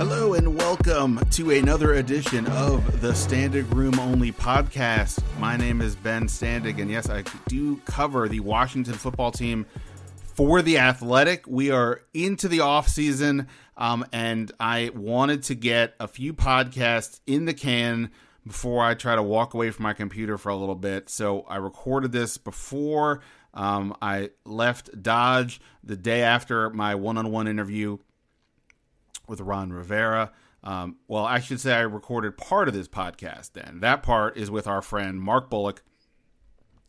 Hello and welcome to another edition of the Standig Room Only podcast. My name is Ben Standig, and yes, I do cover the Washington football team for the Athletic. We are into the off season, um, and I wanted to get a few podcasts in the can before I try to walk away from my computer for a little bit. So I recorded this before um, I left Dodge the day after my one-on-one interview with Ron Rivera. Um, well, I should say I recorded part of this podcast then. That part is with our friend Mark Bullock.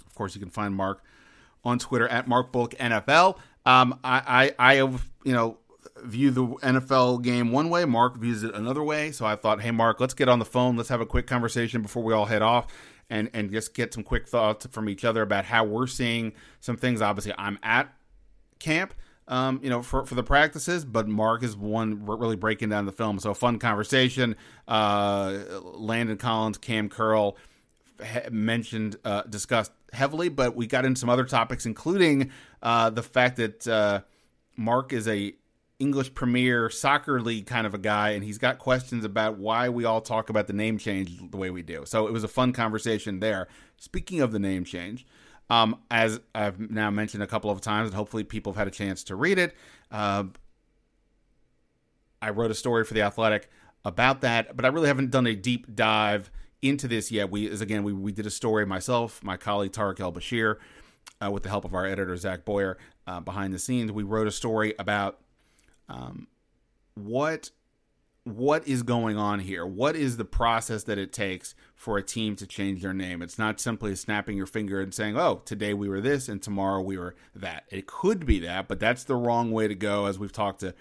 Of course, you can find Mark on Twitter at Mark Bullock NFL. Um, I, I, I have, you know, view the NFL game one way. Mark views it another way. So I thought, hey, Mark, let's get on the phone. Let's have a quick conversation before we all head off and, and just get some quick thoughts from each other about how we're seeing some things. Obviously, I'm at camp um, you know, for, for the practices, but Mark is one really breaking down the film. So fun conversation. Uh, Landon Collins, Cam Curl mentioned, uh, discussed heavily, but we got into some other topics, including uh, the fact that uh, Mark is a English Premier Soccer League kind of a guy, and he's got questions about why we all talk about the name change the way we do. So it was a fun conversation there. Speaking of the name change, um, as I've now mentioned a couple of times, and hopefully people have had a chance to read it. Uh, I wrote a story for the Athletic about that, but I really haven't done a deep dive into this yet. We, as again, we, we did a story myself, my colleague Tarik El Bashir, uh, with the help of our editor Zach Boyer uh, behind the scenes. We wrote a story about um, what what is going on here? What is the process that it takes for a team to change their name? It's not simply snapping your finger and saying, "Oh, today we were this and tomorrow we were that." It could be that, but that's the wrong way to go as we've talked to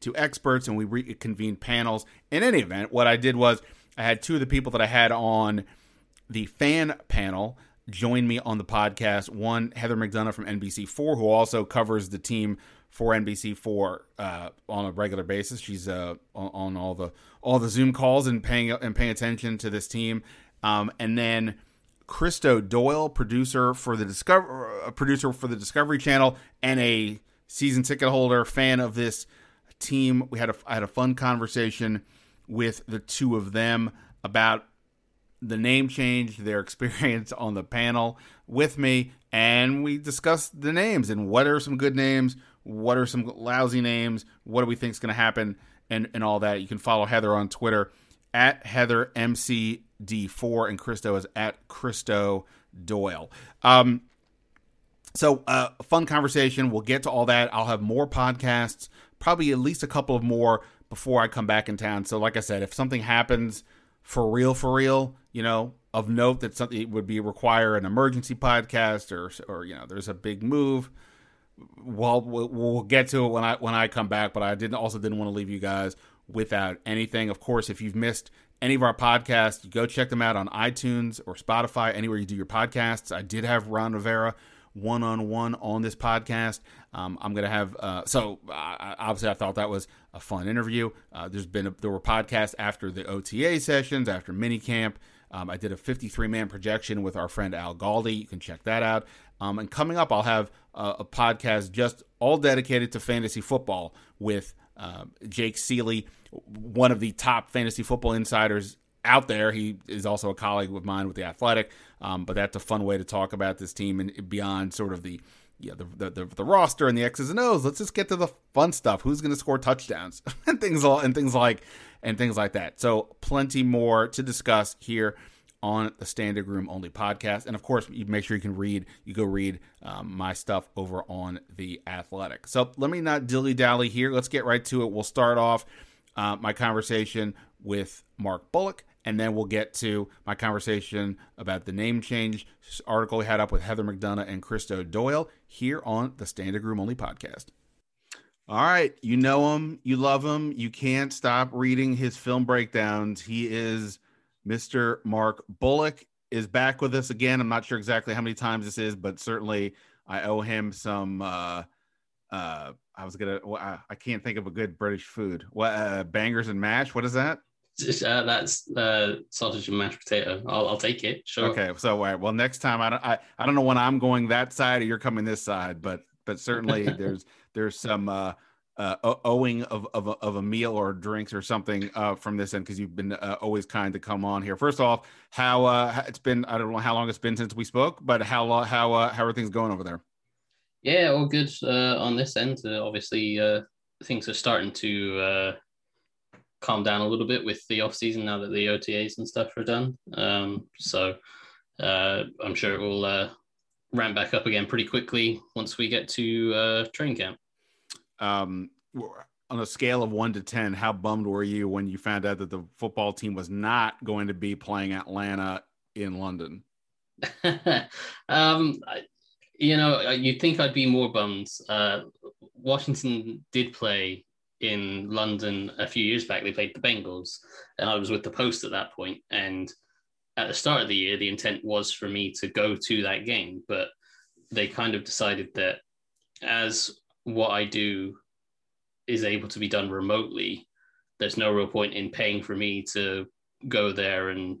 to experts and we reconvened panels. In any event, what I did was I had two of the people that I had on the fan panel join me on the podcast. One, Heather McDonough from NBC4, who also covers the team for NBC4 uh, on a regular basis. She's uh, on, on, all the all the Zoom calls and paying and paying attention to this team. Um, and then Christo Doyle, producer for the Discover, uh, producer for the Discovery Channel, and a season ticket holder, fan of this team. We had a I had a fun conversation with the two of them about the name change, their experience on the panel with me, and we discussed the names and what are some good names, what are some lousy names? What do we think is going to happen? And, and all that. You can follow Heather on Twitter at Heather MCD4 and Christo is at Christo Doyle. Um, so, uh, fun conversation. We'll get to all that. I'll have more podcasts, probably at least a couple of more before I come back in town. So, like I said, if something happens for real, for real, you know, of note that something would be require an emergency podcast or, or you know, there's a big move well, we'll get to it when I when I come back. But I didn't also didn't want to leave you guys without anything. Of course, if you've missed any of our podcasts, go check them out on iTunes or Spotify, anywhere you do your podcasts. I did have Ron Rivera one on one on this podcast. Um, I'm gonna have uh, so uh, obviously I thought that was a fun interview. Uh, there's been a, there were podcasts after the OTA sessions, after minicamp. Um, I did a 53 man projection with our friend Al Galdi. You can check that out. Um, and coming up, I'll have a podcast just all dedicated to fantasy football with uh, Jake Ciely, one of the top fantasy football insiders out there. He is also a colleague of mine with the Athletic, um, but that's a fun way to talk about this team and beyond sort of the yeah, the, the, the, roster and the X's and O's. Let's just get to the fun stuff. Who's going to score touchdowns and things and things like and things like that. So plenty more to discuss here on the Standig Room Only podcast. And of course, you make sure you can read, you go read um, my stuff over on The Athletic. So let me not dilly dally here. Let's get right to it. We'll start off uh, my conversation with Mark Bullock, and then we'll get to my conversation about the name change article we had up with Heather McDonough and Christo Doyle here on the Standig Room Only podcast. All right, you know him, you love him, you can't stop reading his film breakdowns. He is Mr. Mark Bullock is back with us again. I'm not sure exactly how many times this is, but certainly I owe him some. Uh, uh, I was gonna. Well, I, can't think of a good British food. What uh, bangers and mash? What is that? Uh, that's uh, sausage and mashed potato. I'll, I'll take it. Sure. Okay. So, all right. Well, next time I don't. I, I don't know when I'm going that side or you're coming this side, but but certainly there's there's some uh, uh, owing of, of, a, of a meal or drinks or something uh, from this end because you've been uh, always kind to come on here. First off, how uh, it's been I don't know how long it's been since we spoke, but how how uh, how are things going over there? Yeah, all good uh, on this end. obviously, things are starting to calm down a little bit with the off season now that the OTAs and stuff are done. Um, so I'm sure it will ramp back up again pretty quickly once we get to training camp um, on a scale of one to 10, how bummed were you when you found out that the football team was not going to be playing Atlanta in London? um, you know, you'd think I'd be more bummed. Uh, Washington did play in London a few years back. They played the Bengals, and I was with the Post at that point. And at the start of the year, the intent was for me to go to that game, but they kind of decided that as what I do is able to be done remotely, there's no real point in paying for me to go there and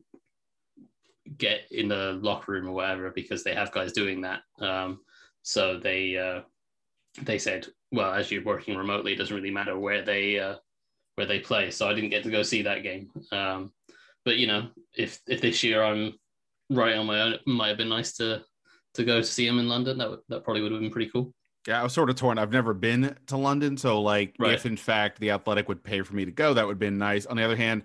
get in the locker room or whatever because they have guys doing that. Um, so they uh, they said, well, as you're working remotely, it doesn't really matter where they uh, where they play. So I didn't get to go see that game. Um, but you know, if if this year I'm right on my own, it might have been nice to to go to see him in London. That that probably would have been pretty cool. Yeah, I was sort of torn. I've never been to London, so like, right. if in fact the Athletic would pay for me to go, that would have been nice. On the other hand,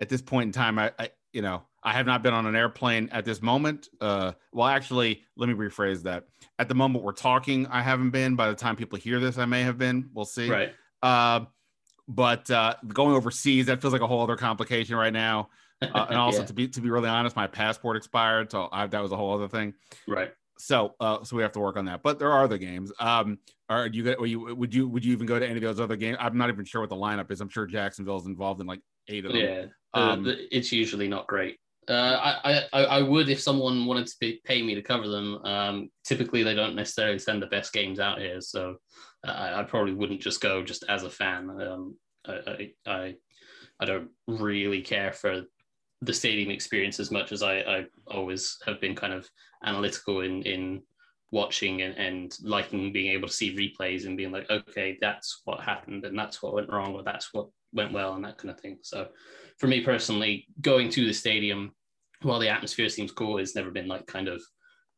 at this point in time, I, I you know, I have not been on an airplane at this moment. Uh, well, actually, let me rephrase that. At the moment we're talking, I haven't been. By the time people hear this, I may have been. We'll see. Right. Uh, but uh, going overseas, that feels like a whole other complication right now. Uh, and also, yeah. to be to be really honest, my passport expired, so I, that was a whole other thing. Right so uh, so we have to work on that. But there are other games. Um, are you, are you would you would you even go to any of those other games? I'm not even sure what the lineup is. I'm sure Jacksonville is involved in like eight of them. Yeah, um, it's usually not great. Uh, I, I I would if someone wanted to pay me to cover them. Um, typically, they don't necessarily send the best games out here, so I, I probably wouldn't just go just as a fan. Um, I, I I don't really care for the stadium experience as much as I, I always have been kind of analytical in in watching and, and liking being able to see replays and being like, okay, that's what happened and that's what went wrong or that's what went well and that kind of thing. So for me personally, going to the stadium while the atmosphere seems cool has never been like kind of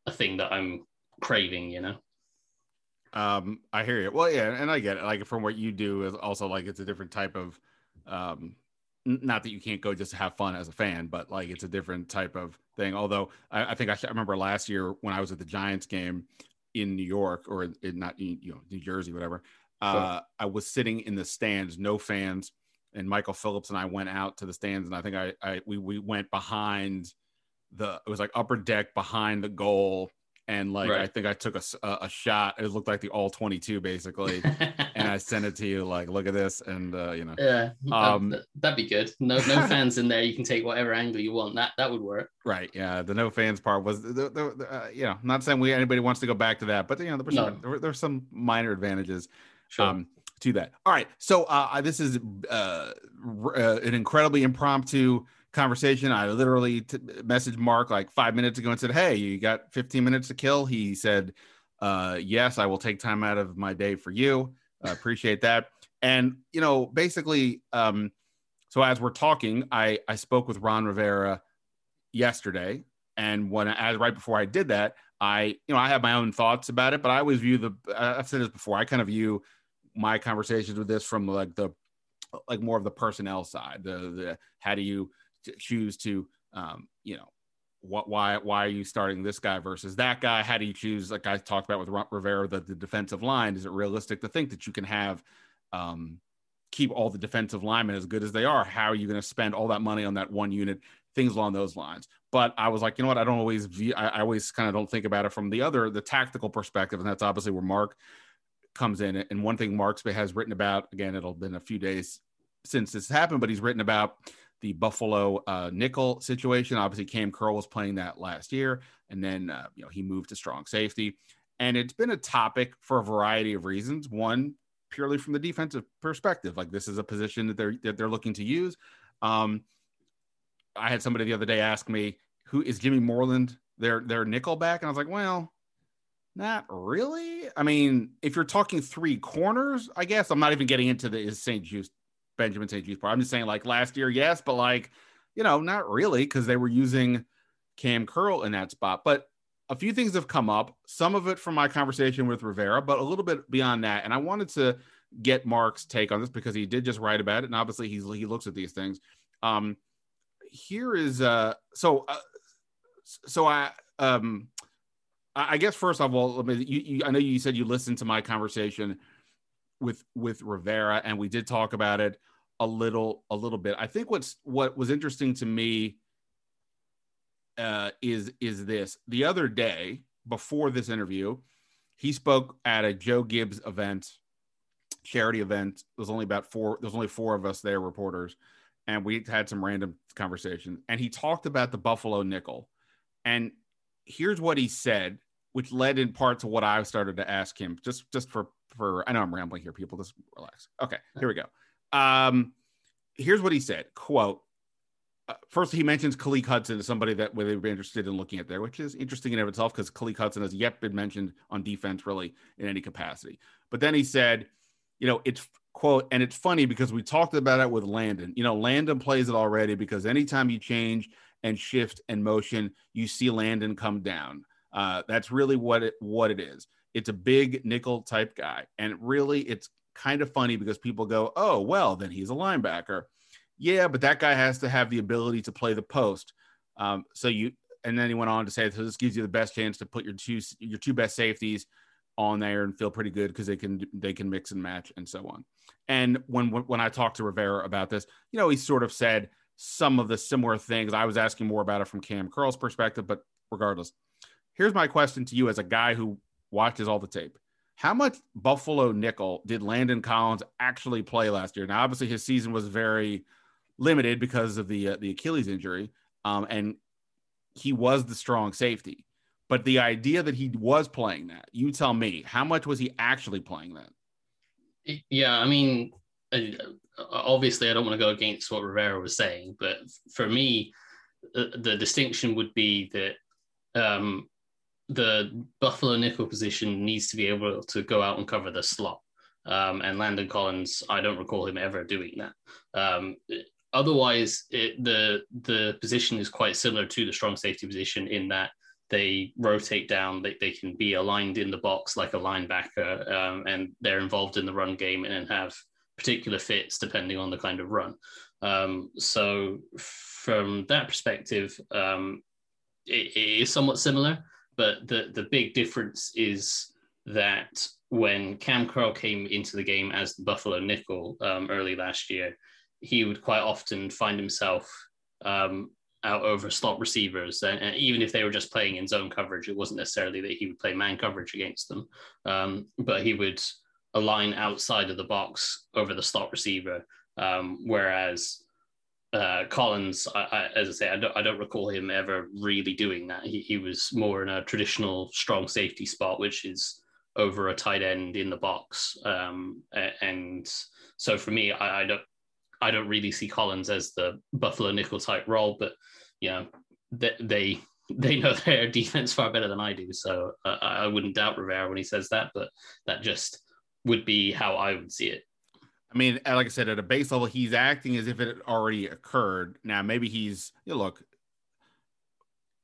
a thing that I'm craving, you know. Um, I hear you. Well, yeah, and I get it. Like from what you do is also like it's a different type of um not that you can't go just to have fun as a fan, but like it's a different type of thing. Although I, I think I, I, remember last year when I was at the Giants game in New York or in, not you know New Jersey, whatever. Uh, I was sitting in the stands, no fans, and Michael Phillips and I went out to the stands, and I think I, I we we went behind the it was like upper deck behind the goal and like right. I think I took a, a shot. It looked like the all twenty two basically, and I sent it to you like, look at this, and uh, you know, yeah, um, that'd be good. No, no fans in there. You can take whatever angle you want. That that would work. Right. Yeah. The no fans part was the, the, the uh, you know not saying we anybody wants to go back to that, but you know there, no. some, there, there's some minor advantages. Sure. Um, to that. All right. So uh, this is uh, uh, an incredibly impromptu conversation. I literally t- messaged Mark like five minutes ago and said, "Hey, you got 15 minutes to kill?" He said, uh, "Yes, I will take time out of my day for you. Uh, appreciate that." And you know, basically, um, so as we're talking, I I spoke with Ron Rivera yesterday, and when as right before I did that, I you know I have my own thoughts about it, but I always view the I've said this before. I kind of view my conversations with this from like the like more of the personnel side. The the how do you choose to, um, you know, what, why, why are you starting this guy versus that guy? How do you choose? Like I talked about with Rivera, the, the defensive line. Is it realistic to think that you can have, um, keep all the defensive linemen as good as they are? How are you going to spend all that money on that one unit? Things along those lines. But I was like, you know what? I don't always view. I, I always kind of don't think about it from the other, the tactical perspective, and that's obviously where Mark comes in. And one thing Mark has written about, again, it'll been a few days since this happened, but he's written about the Buffalo uh, nickel situation. Obviously, Cam Curl was playing that last year, and then uh, you know he moved to strong safety, and it's been a topic for a variety of reasons. One, purely from the defensive perspective, like this is a position that they're that they're looking to use. Um, I had somebody the other day ask me, "Who is Jimmy Moreland their their nickel back?" And I was like, "Well." Not really. I mean, if you're talking three corners, I guess I'm not even getting into the is St. Juste Benjamin St-Juste part. I'm just saying, like last year, yes, but like, you know, not really because they were using Cam Curl in that spot. But a few things have come up, some of it from my conversation with Rivera, but a little bit beyond that. And I wanted to get Mark's take on this because he did just write about it. And obviously he's, he looks at these things. Um, here is, uh, so, uh, so I, um, I guess first of all, you, you, I know you said you listened to my conversation with with Rivera, and we did talk about it a little a little bit. I think what's what was interesting to me uh, is is this the other day before this interview, he spoke at a Joe Gibbs event, charity event. There's only about four. There's only four of us there, reporters, and we had some random conversation. And he talked about the Buffalo nickel, and here's what he said, which led in part to what I started to ask him. Just just for for I know I'm rambling here, people. Just relax. Okay, here we go. Um, here's what he said. Quote uh, first he mentions Khaleke Hudson as somebody that they would be interested in looking at there, which is interesting in of itself because Khaleke Hudson has yet been mentioned on defense really in any capacity. But then he said, you know, it's quote, and it's funny because we talked about it with Landon. You know, Landon plays it already because anytime you change and shift and motion, you see Landon come down. Uh, that's really what it what it is. It's a big nickel type guy, and really, it's kind of funny because people go, "Oh, well, then he's a linebacker." yeah, but that guy has to have the ability to play the post. Um, so you, and then he went on to say, so this gives you the best chance to put your two your two best safeties on there and feel pretty good because they can they can mix and match and so on. And when when I talked to Rivera about this, you know, he sort of said some of the similar things. I was asking more about it from Cam Curl's perspective, but regardless, here's my question to you as a guy who watches all the tape. How much Buffalo nickel did Landon Collins actually play last year? Now, obviously, his season was very limited because of the uh, the Achilles injury, um, and he was the strong safety. But the idea that he was playing that, you tell me, how much was he actually playing that? Yeah, I mean, uh, obviously, I don't want to go against what Rivera was saying, but for me, the, the distinction would be that um, the Buffalo nickel position needs to be able to go out and cover the slot. Um, and Landon Collins, I don't recall him ever doing that. Um, otherwise, it, the the position is quite similar to the strong safety position in that they rotate down. They, they can be aligned in the box like a linebacker, um, and they're involved in the run game and have particular fits depending on the kind of run. Um, so, from that perspective, um, it, it is somewhat similar, but the the big difference is that when Cam Curl came into the game as the Buffalo nickel um, early last year, he would quite often find himself um, out over slot receivers. And, and, even if they were just playing in zone coverage, it wasn't necessarily that he would play man coverage against them, um, but he would align outside of the box over the slot receiver. Um, whereas uh, Collins, I, I, as I say, I don't, I don't recall him ever really doing that. He, he was more in a traditional strong safety spot, which is over a tight end in the box. Um, and so for me, I, I, don't I don't really see Collins as the Buffalo nickel type role, but you know they they, they know their defense far better than I do, so uh, I wouldn't doubt Rivera when he says that. But that just would be how I would see it. I mean, like I said, at a base level, he's acting as if it had already occurred. Now, maybe he's you know, look.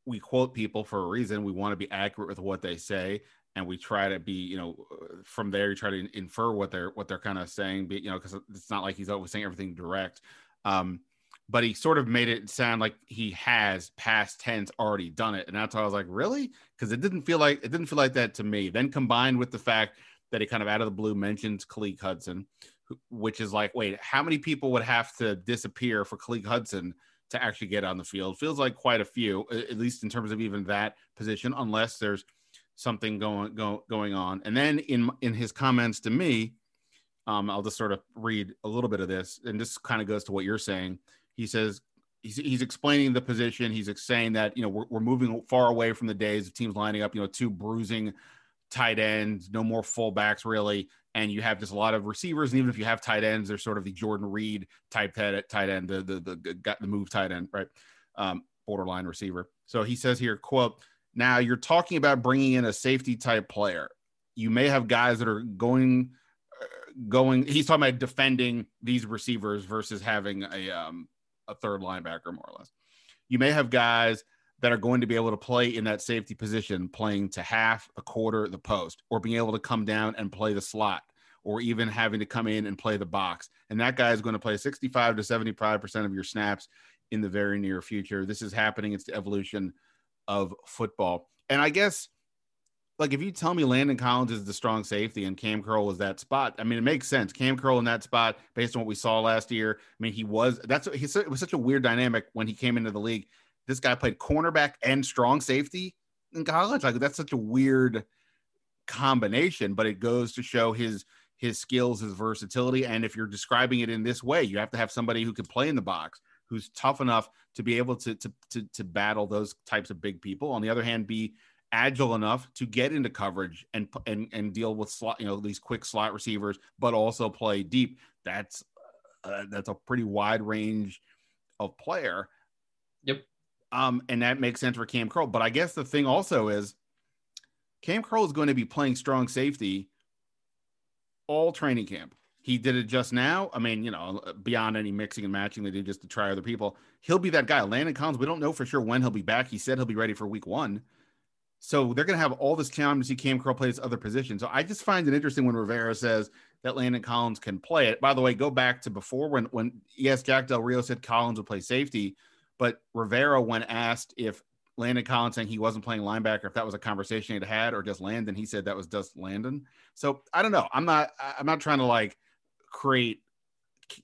We quote people for a reason. We want to be accurate with what they say and we try to be you know from there you try to infer what they're what they're kind of saying but you know because it's not like he's always saying everything direct um but he sort of made it sound like he has past tense already done it and that's why i was like really because it didn't feel like it didn't feel like that to me then combined with the fact that he kind of out of the blue mentions Khaleke Hudson which is like wait how many people would have to disappear for Khaleke Hudson to actually get on the field feels like quite a few at least in terms of even that position unless there's something going go, going on. And then in in his comments to me, um, I'll just sort of read a little bit of this, and this kind of goes to what you're saying. He says he's, he's explaining the position. He's saying that you know we're, we're moving far away from the days of teams lining up, you know, two bruising tight ends, no more fullbacks really, and you have just a lot of receivers. And even if you have tight ends, they're sort of the Jordan Reed type tight, tight end, the the the got the move tight end, right? Um, borderline receiver. So he says here, quote Now you're talking about bringing in a safety type player. You may have guys that are going, uh, going. He's talking about defending these receivers versus having a um, a third linebacker, more or less. You may have guys that are going to be able to play in that safety position, playing to half, a quarter, the post, or being able to come down and play the slot, or even having to come in and play the box. And that guy is going to play 65 to 75% of your snaps in the very near future. This is happening. It's the evolution of football. And I guess, like, if you tell me Landon Collins is the strong safety and Cam Curl is that spot, I mean, it makes sense. Cam Curl in that spot, based on what we saw last year. I mean, he was that's he it was such a weird dynamic when he came into the league this guy played cornerback and strong safety in college. Like that's such a weird combination, but it goes to show his his skills, his versatility. And if you're describing it in this way, you have to have somebody who can play in the box, who's tough enough to be able to to to, to battle those types of big people. On the other hand, be agile enough to get into coverage and and and deal with slot, you know, these quick slot receivers, but also play deep. That's uh, that's a pretty wide range of player. Um, and that makes sense for Cam Curl. But I guess the thing also is Cam Curl is going to be playing strong safety all training camp. He did it just now. I mean, you know, beyond any mixing and matching they do just to try other people, he'll be that guy. Landon Collins, we don't know for sure when he'll be back. He said he'll be ready for week one. So they're going to have all this time to see Cam Curl play his other position. So I just find it interesting when Rivera says that Landon Collins can play it. By the way, go back to before when when yes, Jack Del Rio said Collins would play safety. But Rivera, when asked if Landon Collins saying he wasn't playing linebacker, if that was a conversation he'd had, or just Landon, he said that was just Landon. So I don't know. I'm not. I'm not trying to like create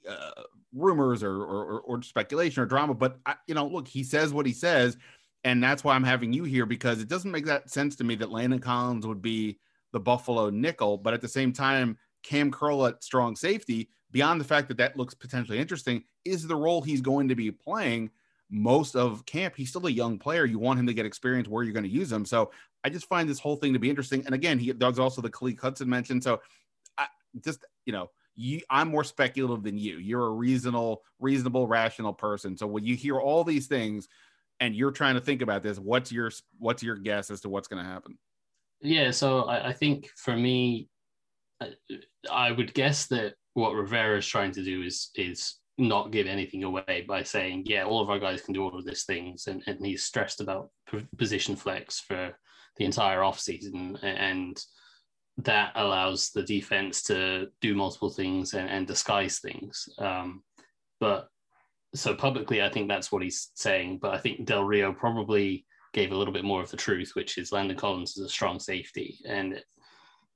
uh, rumors or, or, or speculation or drama, but I, you know, look, he says what he says, and that's why I'm having you here because it doesn't make that sense to me that Landon Collins would be the Buffalo nickel, but at the same time, Cam Curl at strong safety. Beyond the fact that that looks potentially interesting, is the role he's going to be playing most of camp. He's still a young player. You want him to get experience where you're going to use him. So I just find this whole thing to be interesting. And again, he does also the Khaleke Hudson mentioned. So I just, you know, you, I'm more speculative than you. You're a reasonable, reasonable, rational person. So when you hear all these things and you're trying to think about this, what's your what's your guess as to what's going to happen? Yeah, so I, I think for me, I, I would guess that what Rivera is trying to do is is not give anything away by saying, yeah, all of our guys can do all of these things. And, and he's stressed about position flex for the entire offseason. And that allows the defense to do multiple things and, and disguise things. Um, but so publicly, I think that's what he's saying. But I think Del Rio probably gave a little bit more of the truth, which is Landon Collins is a strong safety. And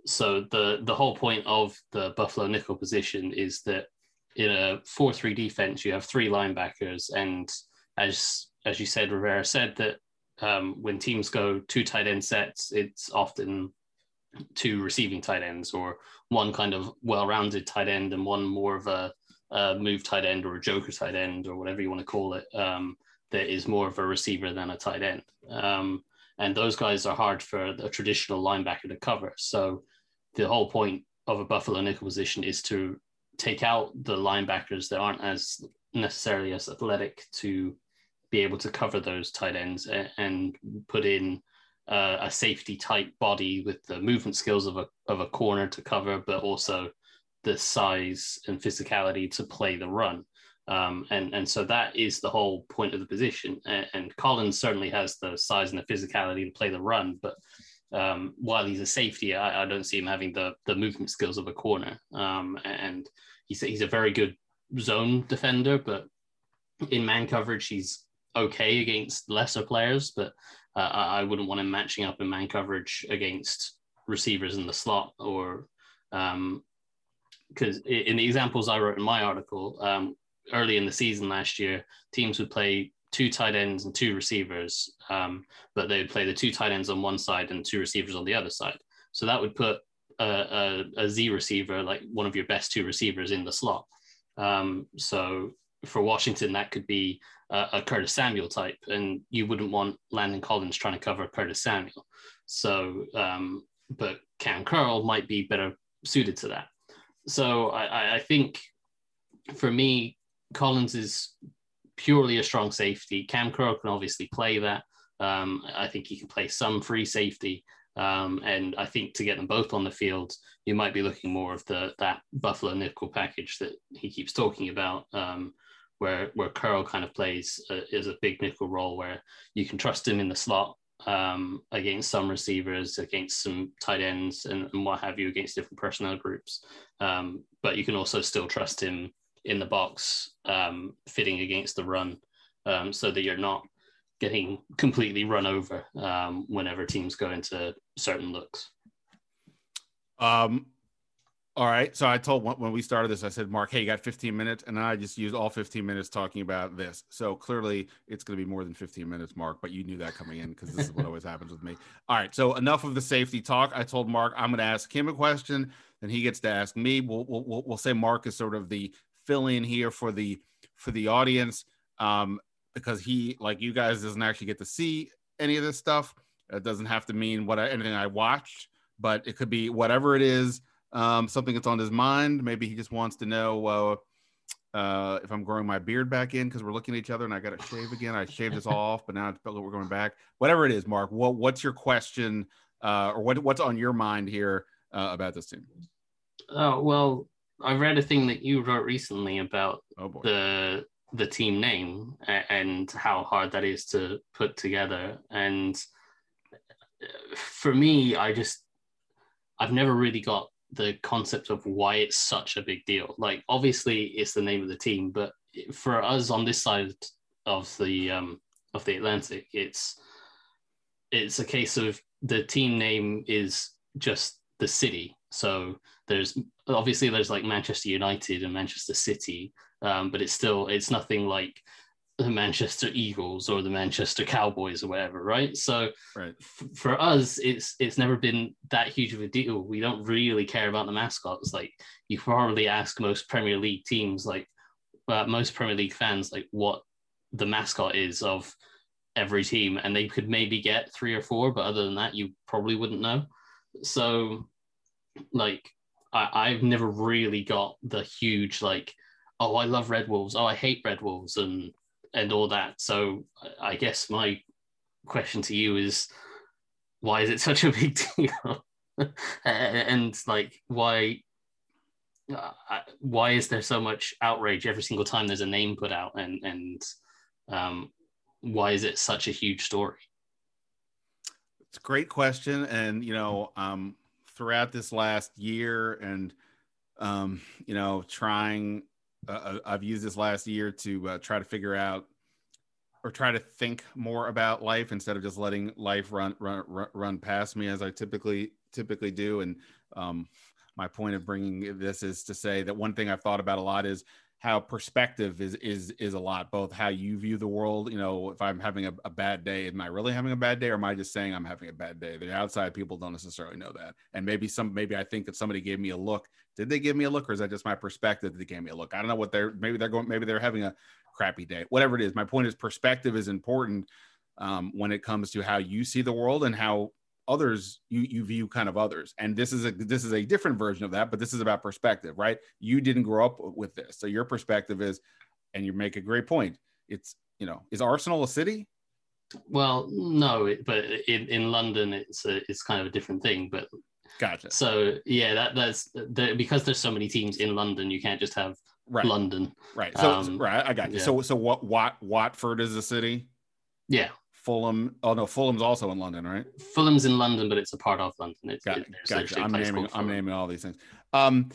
so the the whole point of the Buffalo nickel position is that in a 4-3 defense, you have three linebackers, and as as you said, Rivera said that um, when teams go two tight end sets, it's often two receiving tight ends or one kind of well-rounded tight end and one more of a, a move tight end or a joker tight end or whatever you want to call it um, that is more of a receiver than a tight end. Um, and those guys are hard for a traditional linebacker to cover. So the whole point of a Buffalo nickel position is to take out the linebackers that aren't as necessarily as athletic to be able to cover those tight ends and, and put in uh, a safety type body with the movement skills of a, of a corner to cover, but also the size and physicality to play the run. Um, and, and so that is the whole point of the position. And, and, Collins certainly has the size and the physicality to play the run, but um, while he's a safety, I, I, don't see him having the the movement skills of a corner. Um, and he's he's a very good zone defender, but in man coverage, he's okay against lesser players. But uh, I wouldn't want him matching up in man coverage against receivers in the slot or because um, in the examples I wrote in my article um, early in the season last year, teams would play two tight ends and two receivers, um, but they would play the two tight ends on one side and two receivers on the other side. So that would put a, a, a Z receiver, like one of your best two receivers, in the slot. Um, so for Washington, that could be a, a, Curtis Samuel type, and you wouldn't want Landon Collins trying to cover Curtis Samuel. So, um, but Cam Curl might be better suited to that. So I, I think for me, Collins is purely a strong safety. Cam Curl can obviously play that. Um, I think he can play some free safety. Um, and I think to get them both on the field, you might be looking more of the that Buffalo nickel package that he keeps talking about, um, where where Curl kind of plays uh, is a big nickel role where you can trust him in the slot um, against some receivers, against some tight ends, and, and, what have you, against different personnel groups. Um, but you can also still trust him in the box, um, fitting against the run, um, so that you're not getting completely run over um, whenever teams go into certain looks. Um, all right. So I told when we started this, I said, Mark, hey, you got 15 minutes. And I just used all 15 minutes talking about this. So clearly it's going to be more than 15 minutes, Mark, but you knew that coming in because this is what always happens with me. All right. So enough of the safety talk. I told Mark I'm going to ask him a question, then he gets to ask me. We'll, we'll, we'll say Mark is sort of the fill in here for the, for the audience um, because he, like you guys, doesn't actually get to see any of this stuff. It doesn't have to mean what I, anything I watched, but it could be whatever it is um, something that's on his mind. Maybe he just wants to know uh, uh, if I'm growing my beard back in because we're looking at each other and I got to shave again. I shaved this off, but now it's, we're going back. Whatever it is, Mark. What what's your question uh, or what what's on your mind here uh, about this team? Oh well, I read a thing that you wrote recently about oh, the the team name and how hard that is to put together. And uh, for me, I just I've never really got the concept of why it's such a big deal. Like, obviously, it's the name of the team, but for us on this side of the um, of the Atlantic, it's it's a case of the team name is just the city. So there's obviously there's like Manchester United and Manchester City, um, but it's still it's nothing like the Manchester Eagles or the Manchester Cowboys or whatever, right? So right. F- for us, it's it's never been that huge of a deal. We don't really care about the mascots. Like you probably ask most Premier League teams, like uh, most Premier League fans, like what the mascot is of every team, and they could maybe get three or four, but other than that, you probably wouldn't know. So, like, I, I've never really got the huge like, oh, I love Red Wolves, oh, I hate Red Wolves, and and all that. So I guess my question to you is why is it such a big deal? and like why uh, why is there so much outrage every single time there's a name put out and and um, why is it such a huge story it's a great question and you know um, throughout this last year and um, you know trying uh, uh, I've used this last year to uh, try to figure out or try to think more about life instead of just letting life run run run past me as I typically typically do. And um, my point of bringing this is to say that one thing I've thought about a lot is how perspective is is is a lot both how you view the world you know if i'm having a, a, bad day am i really having a bad day or am i just saying i'm having a bad day? The outside people don't necessarily know that. And maybe some maybe i think that somebody gave me a look. Did they give me a look or is that just my perspective that they gave me a look? I don't know what they're maybe they're going maybe they're having a crappy day whatever it is. My point is perspective is important um, when it comes to how you see the world and how others you you view kind of others. And this is a this is a different version of that but this is about perspective right? You didn't grow up with this. So your perspective is and you make a great point it's you know is arsenal a city? Well no but in, in london it's a, it's kind of a different thing but gotcha. So yeah that that's the, because there's so many teams in london you can't just have right. london. Right. So um, right i got you. yeah. so so what wat watford is a city? Yeah Fulham. Oh no, Fulham's also in London, right? Fulham's in London, but it's a part of London. It's, Got, it, gotcha. I'm naming. I'm naming all these things. Um,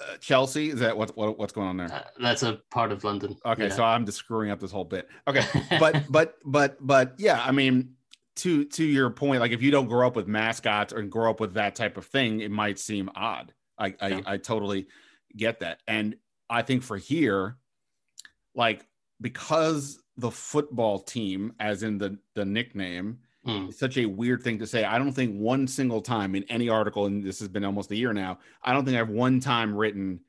uh, Chelsea is that what, what what's going on there? Uh, that's a part of London. Okay, yeah. so I'm just screwing up this whole bit. Okay, but but but but yeah, I mean, to to your point, like if you don't grow up with mascots or grow up with that type of thing, it might seem odd. I yeah. I, I totally get that, and I think for here, like because the football team, as in the the nickname, mm. is such a weird thing to say. I don't think one single time in any article, and this has been almost a year now, I don't think I've one time written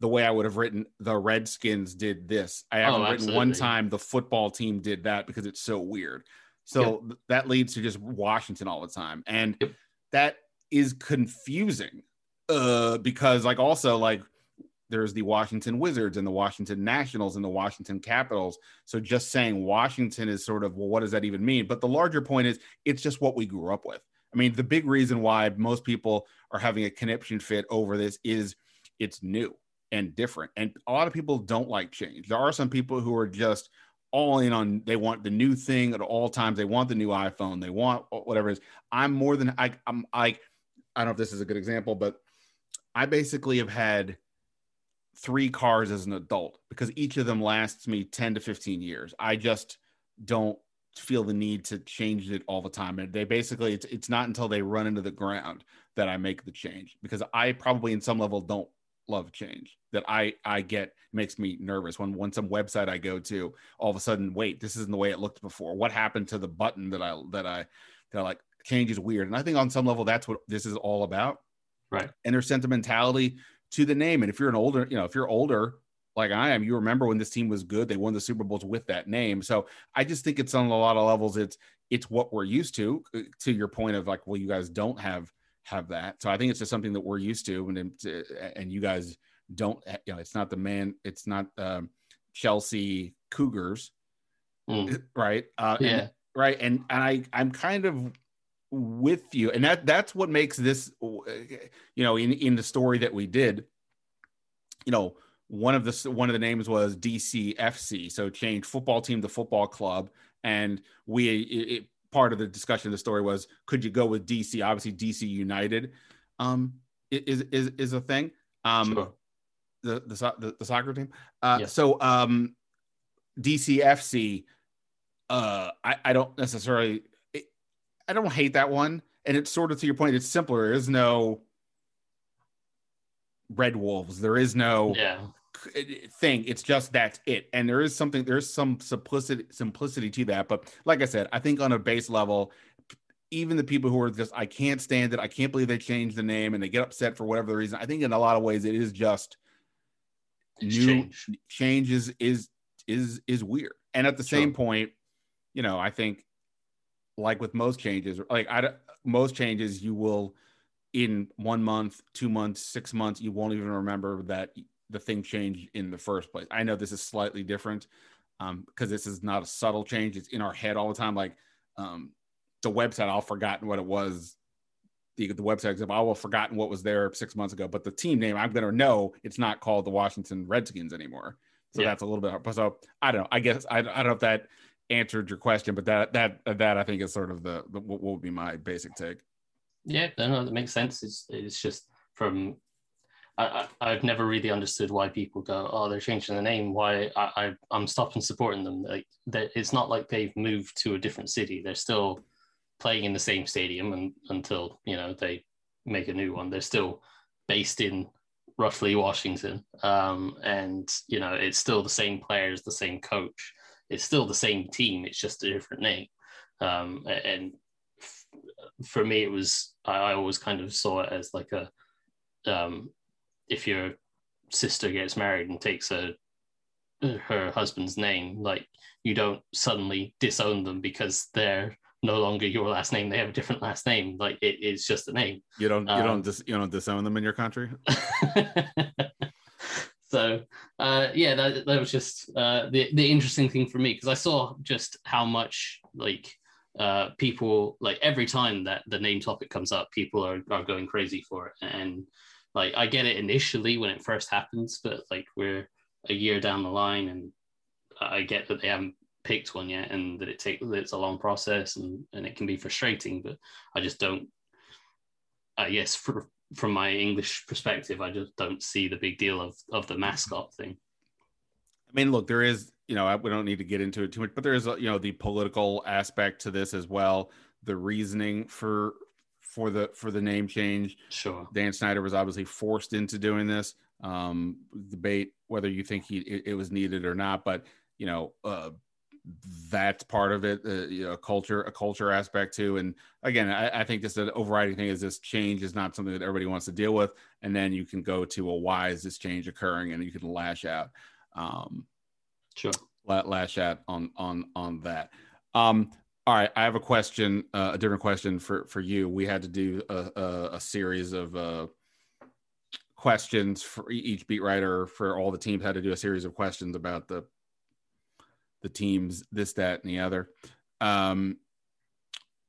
the way I would have written the Redskins did this. I haven't oh, written one time the football team did that because it's so weird. So yep. that leads to just Washington all the time. And yep. that is confusing. Uh, because like also like there's the Washington Wizards and the Washington Nationals and the Washington Capitals. So just saying Washington is sort of well, what does that even mean? But the larger point is it's just what we grew up with. I mean, the big reason why most people are having a conniption fit over this is it's new and different. And a lot of people don't like change. There are some people who are just all in on they want the new thing at all times. They want the new iPhone. They want whatever it is. I'm more than I I'm I I don't know if this is a good example, but I basically have had three cars as an adult because each of them lasts me 10 to 15 years. I just don't feel the need to change it all the time. And they basically, it's, it's not until they run into the ground that I make the change because I probably in some level don't love change that I, I get makes me nervous when, when some website I go to all of a sudden, wait, this isn't the way it looked before. What happened to the button that I, that I, that I like change is weird. And I think on some level, that's what this is all about. Right. And there's sentimentality to the name. And if you're an older, you know, if you're older like I am, you remember when this team was good, they won the Super Bowls with that name. So I just think it's on a lot of levels. It's it's what we're used to. Uh, to your point of like, well, you guys don't have have that. So I think it's just something that we're used to, and and you guys don't. You know, it's not the man. It's not um, Chelsea Cougars, mm. right? Uh, yeah, and, right. And and I I'm kind of with you. And that that's what makes this you know in in the story that we did you know one of the one of the names was DCFC so change football team to football club. And we it, part of the discussion of the story was could you go with DC obviously DC United um is is is a thing. Um sure. the, the, the the soccer team. Uh yes. so um DCFC uh I I don't necessarily I don't hate that one. And it's sort of to your point, it's simpler. There is no red wolves. There is no yeah. thing. It's just that's it. And there is something, there's some simplicity simplicity to that. But like I said, I think on a base level, even the people who are just I can't stand it. I can't believe they changed the name and they get upset for whatever the reason. I think in a lot of ways it is just it's new change. changes is is is weird. And at the sure. same point, you know, I think like with most changes, like I most changes, you will in one month, two months, six months, you won't even remember that the thing changed in the first place. I know this is slightly different um, because this is not a subtle change; it's in our head all the time. Like um, the website, I'll forgotten what it was. The, the website example, I will have forgotten what was there six months ago, but the team name, I'm to know it's not called the Washington Redskins anymore. So yeah. that's a little bit hard. So I don't know. I guess I, I don't know if that answered your question, but that that that I think is sort of the, the what would be my basic take. Yeah, no, that makes sense. It's it's just from I, I have never really understood why people go, oh, they're changing the name. Why I, I am stopping supporting them. Like that, it's not like they've moved to a different city. They're still playing in the same stadium and, until you know they make a new one. They're still based in roughly Washington, um, and you know it's still the same players, the same coach it's still the same team. It's just a different name. Um, and f- for me, it was I, I, always kind of saw it as like a um, if your sister gets married and takes a her husband's name, like you don't suddenly disown them because they're no longer your last name. They have a different last name. Like it, it's just a name. You don't you um, don't dis, you don't disown them in your country. So uh, yeah, that, that was just uh, the the interesting thing for me because I saw just how much like uh, people like every time that the name topic comes up, people are are going crazy for it, and like I get it initially when it first happens, but like we're a year down the line, and I get that they haven't picked one yet, and that it takes it's a long process, and and it can be frustrating, but I just don't. Uh, yes, for from my English perspective, I just don't see the big deal of of the mascot thing. I mean, look, there is, you know, we don't need to get into it too much, but there is, you know, the political aspect to this as well. The reasoning for for the for the name change. Sure. Dan Snyder was obviously forced into doing this. Um, debate whether you think he it, it was needed or not, but you know, uh, that's part of it uh, you know, a culture a culture aspect too. And again I, I, think just an overriding thing is this change is not something that everybody wants to deal with. And then you can go to well why is this change occurring? And you can lash out um sure. lash out on on on that. Um all right. I have a question uh, a different question for for you. We had to do a, a, a series of uh questions for each beat writer for all the teams had to do a series of questions about the the teams, this, that, and the other. Um,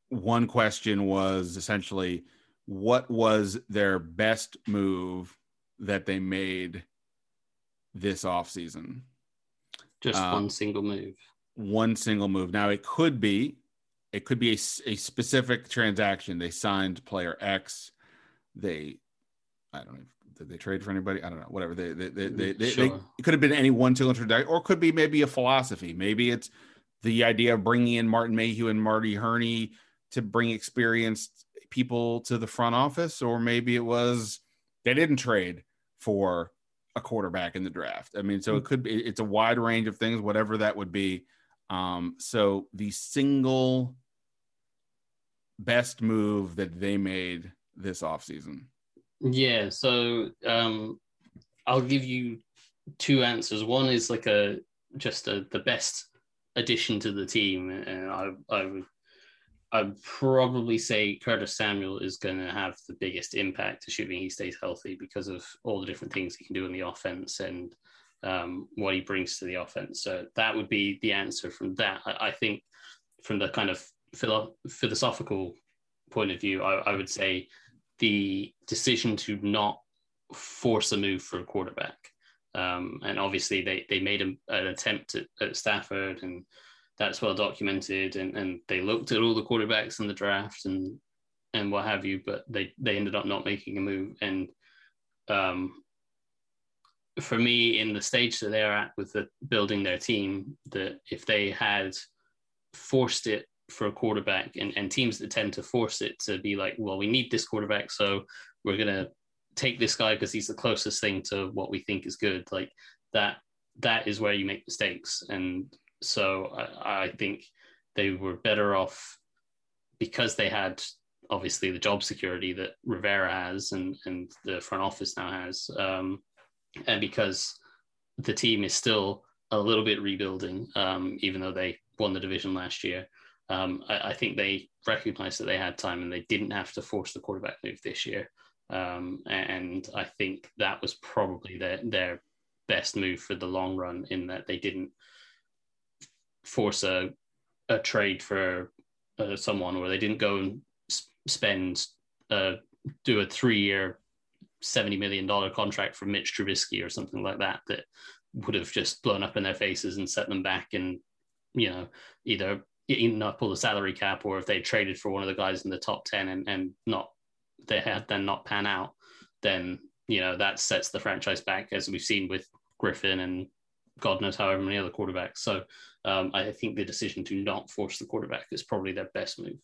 one question was essentially, what was their best move that they made this offseason? Just um, one single move. One single move. Now it could be, it could be a, a specific transaction. They signed player X. They, I don't know, did they trade for anybody? I don't know. Whatever. They they they, they, they, sure. they it could have been any one single transaction, or could be maybe a philosophy. Maybe it's the idea of bringing in Martin Mayhew and Marty Hurney to bring experienced people to the front office, or maybe it was they didn't trade for a quarterback in the draft. I mean, so it hmm. could be it's a wide range of things, whatever that would be. Um, so the single best move that they made this offseason yeah, so um, I'll give you two answers. One is like a just a, the best addition to the team, and I, I would I'd probably say Curtis Samuel is going to have the biggest impact, assuming he stays healthy, because of all the different things he can do in the offense and um, what he brings to the offense. So that would be the answer from that. I, I think from the kind of philo- philosophical point of view, I, I would say the decision to not force a move for a quarterback. Um, and obviously, they, they made a, an attempt at, at, Stafford, and that's well documented. And, and they looked at all the quarterbacks in the draft and and what have you, but they, they ended up not making a move. And um, for me, in the stage that they're at with the building their team, that if they had forced it for a quarterback and, and teams that tend to force it to be like, well, we need this quarterback, so we're gonna take this guy because he's the closest thing to what we think is good. Like that that is where you make mistakes. And so I, I think they were better off because they had obviously the job security that Rivera has and, and the front office now has. Um, and because the team is still a little bit rebuilding, um, even though they won the division last year um, I, I, think they recognized that they had time and they didn't have to force the quarterback move this year. Um, and I think that was probably their, their best move for the long run in that they didn't force a, a trade for uh, someone or they didn't go and spend, uh, do a three year, $70 million contract for Mitch Trubisky or something like that, that would have just blown up in their faces and set them back and, you know, either eaten up all the salary cap, or if they traded for one of the guys in the top ten and, and not they had then not pan out, then you know that sets the franchise back as we've seen with Griffin and God knows however many other quarterbacks. So um, I think the decision to not force the quarterback is probably their best move.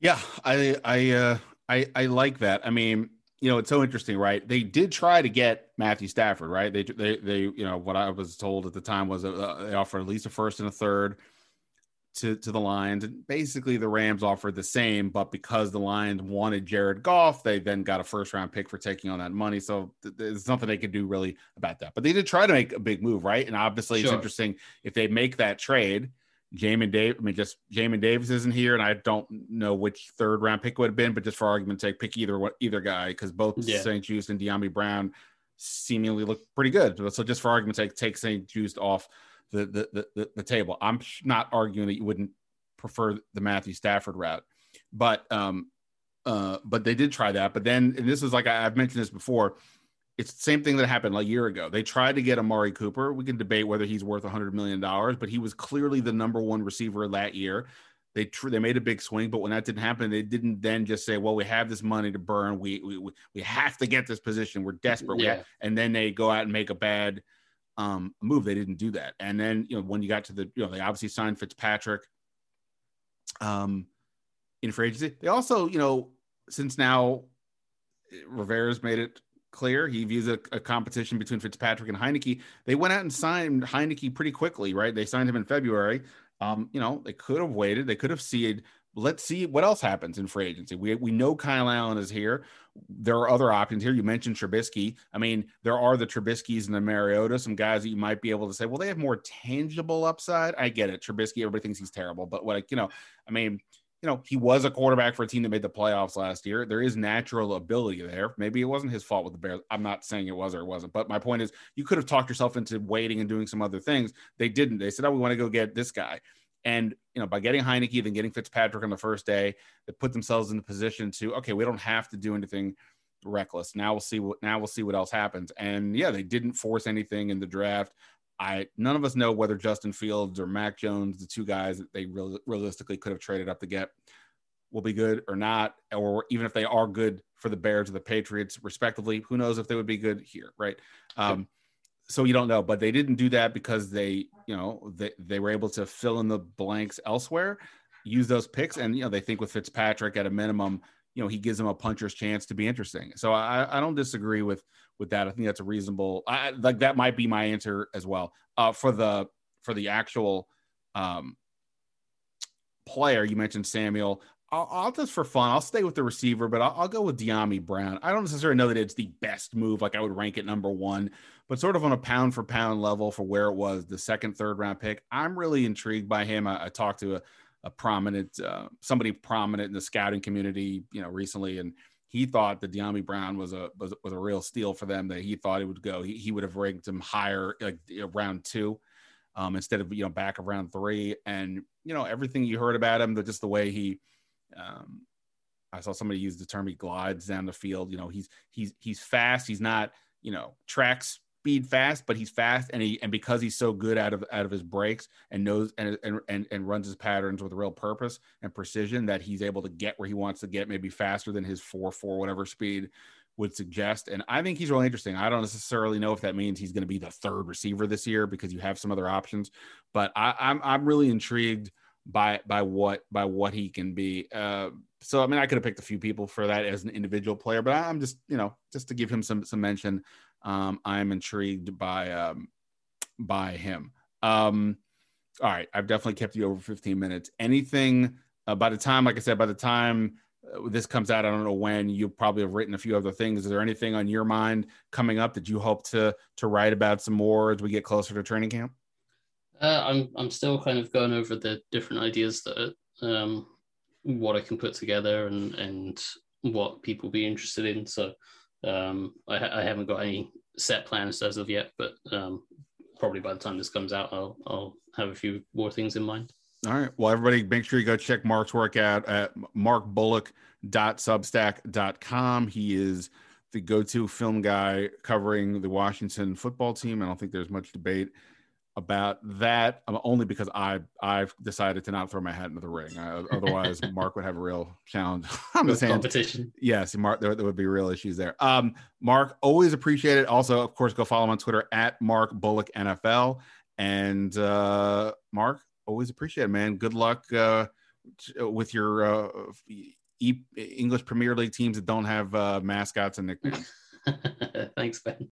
Yeah, I I uh, I I like that. I mean, you know, it's so interesting, right? They did try to get Matthew Stafford, right? They, they, they, you know, what I was told at the time was uh, they offered at least a first and a third to to the Lions, and basically the Rams offered the same, but because the Lions wanted Jared Goff, they then got a first round pick for taking on that money. So th- there's nothing they could do really about that. But they did try to make a big move, right? And obviously, sure. it's interesting if they make that trade Jamin Dave, I mean, just Jamin Davis isn't here, and I don't know which third round pick would have been, but just for argument's sake, pick either either guy because both yeah. St-Juste and Dyami Brown seemingly look pretty good. So just for argument's sake, take St-Juste off the, the the, the table. I'm not arguing that you wouldn't prefer the Matthew Stafford route, but um, uh, but they did try that. But then, and this is like I, I've mentioned this before it's the same thing that happened a year ago. They tried to get Amari Cooper. We can debate whether he's worth $100 million, but he was clearly the number one receiver that year. They tr- they made a big swing, but when that didn't happen, they didn't then just say, "Well, we have this money to burn. We we we have to get this position. We're desperate." Yeah. We and then they go out and make a bad um, move. They didn't do that. And then you know when you got to the you know they obviously signed Fitzpatrick um, in free agency. They also you know since now Rivera's made it clear. He views a, a, competition between Fitzpatrick and Heinicke. They went out and signed Heinicke pretty quickly, right? They signed him in February. Um, you know, they could have waited. They could have seen. Let's see what else happens in free agency. We we know Kyle Allen is here. There are other options here. You mentioned Trubisky. I mean, there are the Trubiskys and the Mariota, some guys that you might be able to say, well, they have more tangible upside. I get it. Trubisky, everybody thinks he's terrible, but what you know, I mean, you know, he was a quarterback for a team that made the playoffs last year. There is natural ability there. Maybe it wasn't his fault with the Bears. I'm not saying it was or it wasn't, but my point is you could have talked yourself into waiting and doing some other things. They didn't. They said, "Oh, we want to go get this guy." And you know, by getting Heinicke, then getting Fitzpatrick on the first day, they put themselves in the position to okay, we don't have to do anything reckless. Now we'll see what now we'll see what else happens. And yeah, they didn't force anything in the draft. I none of us know whether Justin Fields or Mac Jones, the two guys that they real, realistically could have traded up to get, will be good or not, or even if they are good for the Bears or the Patriots, respectively. Who knows if they would be good here, right? Um, so you don't know, but they didn't do that because they, you know, they, they were able to fill in the blanks elsewhere, use those picks, and you know they think with Fitzpatrick at a minimum, you know he gives him a puncher's chance to be interesting. So I, I don't disagree with with that. I think that's a reasonable. I, like that might be my answer as well. Uh, for the for the actual um, player you mentioned, Samuel. I'll, I'll, just for fun, I'll stay with the receiver, but I'll, I'll go with Dyami Brown. I don't necessarily know that it's the best move. Like I would rank it number one, but sort of on a pound for pound level for where it was the second, third round pick. I'm really intrigued by him. I, I talked to a, a prominent, uh, somebody prominent in the scouting community, you know, recently, and he thought that Dyami Brown was a was, was a real steal for them. That he thought it would go. He, he would have ranked him higher, like round two, um, instead of you know back of round three. And you know everything you heard about him, just the way he. Um, I saw somebody use the term he glides down the field. You know, he's he's he's fast. He's not you know tracks speed fast, but he's fast, and he and because he's so good out of out of his breaks and knows and and and, runs his patterns with real purpose and precision, that he's able to get where he wants to get, maybe faster than his four four whatever speed would suggest. And I think he's really interesting. I don't necessarily know if that means he's going to be the third receiver this year because you have some other options, but I, I'm I'm really intrigued by by what by what he can be. Uh, so I mean, I could have picked a few people for that as an individual player, but I'm just you know just to give him some some mention um, I'm intrigued by um, by him. Um, all right, I've definitely kept you over 15 minutes. Anything uh, by the time, like I said, by the time uh, this comes out, I don't know when you probably have written a few other things. Is there anything on your mind coming up that you hope to to write about some more as we get closer to training camp? Uh, I'm I'm still kind of going over the different ideas that um, what I can put together and and what people be interested in. So um, I, I, haven't got any set plans as of yet, but um, probably by the time this comes out, I'll, I'll have a few more things in mind. All right. Well, everybody, make sure you go check Mark's work out at markbullock.substack.com. He is the go to film guy covering the Washington football team. I don't think there's much debate about that um, only because I I've decided to not throw my hat into the ring. Uh, otherwise, Mark would have a real challenge competition. Yes, Mark, there, there, would be real issues there. Um, Mark, always appreciate it. Also, of course, go follow him on Twitter at Mark Bullock NFL. And uh, Mark, always appreciate it, man. Good luck uh, with your uh, e- English Premier League teams that don't have uh, mascots and nicknames. Thanks, Ben.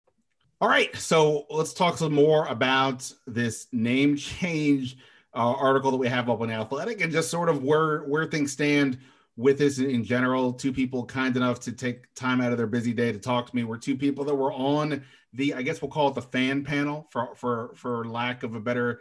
All right, so let's talk some more about this name change uh, article that we have up on Athletic, and just sort of where where things stand with this in general. Two people kind enough to take time out of their busy day to talk to me were two people that were on the, I guess we'll call it the fan panel for for for lack of a better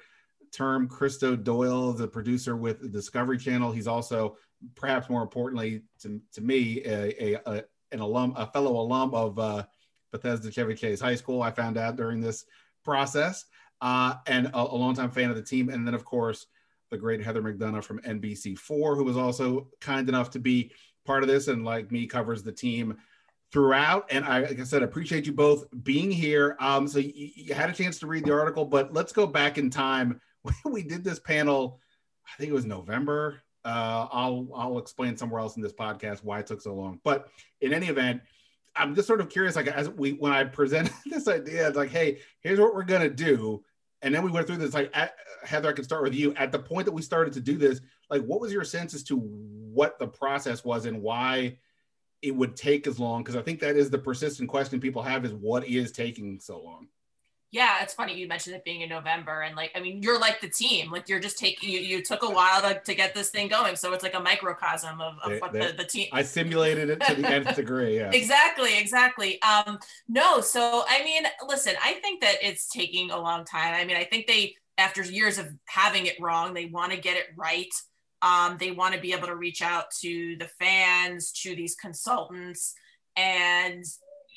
term. Christo Doyle, the producer with the Discovery Channel, he's also perhaps more importantly to to me a, a, a an alum, a fellow alum of. Uh, Bethesda Chevy Chase High School. I found out during this process, uh, and a, a longtime fan of the team. And then, of course, the great Heather McDonough from NBC4, who was also kind enough to be part of this and, like me, covers the team throughout. And I, like I said, appreciate you both being here. Um, so you, you had a chance to read the article, but let's go back in time. we did this panel, I think it was November. Uh, I'll I'll explain somewhere else in this podcast why it took so long. But in any event, I'm just sort of curious, like as we when I presented this idea, it's like, hey, here's what we're gonna do, and then we went through this. Like, at, Heather, I can start with you. At the point that we started to do this, like, what was your sense as to what the process was and why it would take as long? Because I think that is the persistent question people have: is what is taking so long? Yeah, it's funny you mentioned it being in November, and like, I mean, you're like the team. Like, you're just taking you. You took a while to, to get this thing going, so it's like a microcosm of, of they, what they, the, the team. I simulated it to the nth degree. Yeah. exactly, exactly. Um, no, so I mean, listen, I think that it's taking a long time. I mean, I think they, after years of having it wrong, they want to get it right. Um, they want to be able to reach out to the fans, to these consultants, and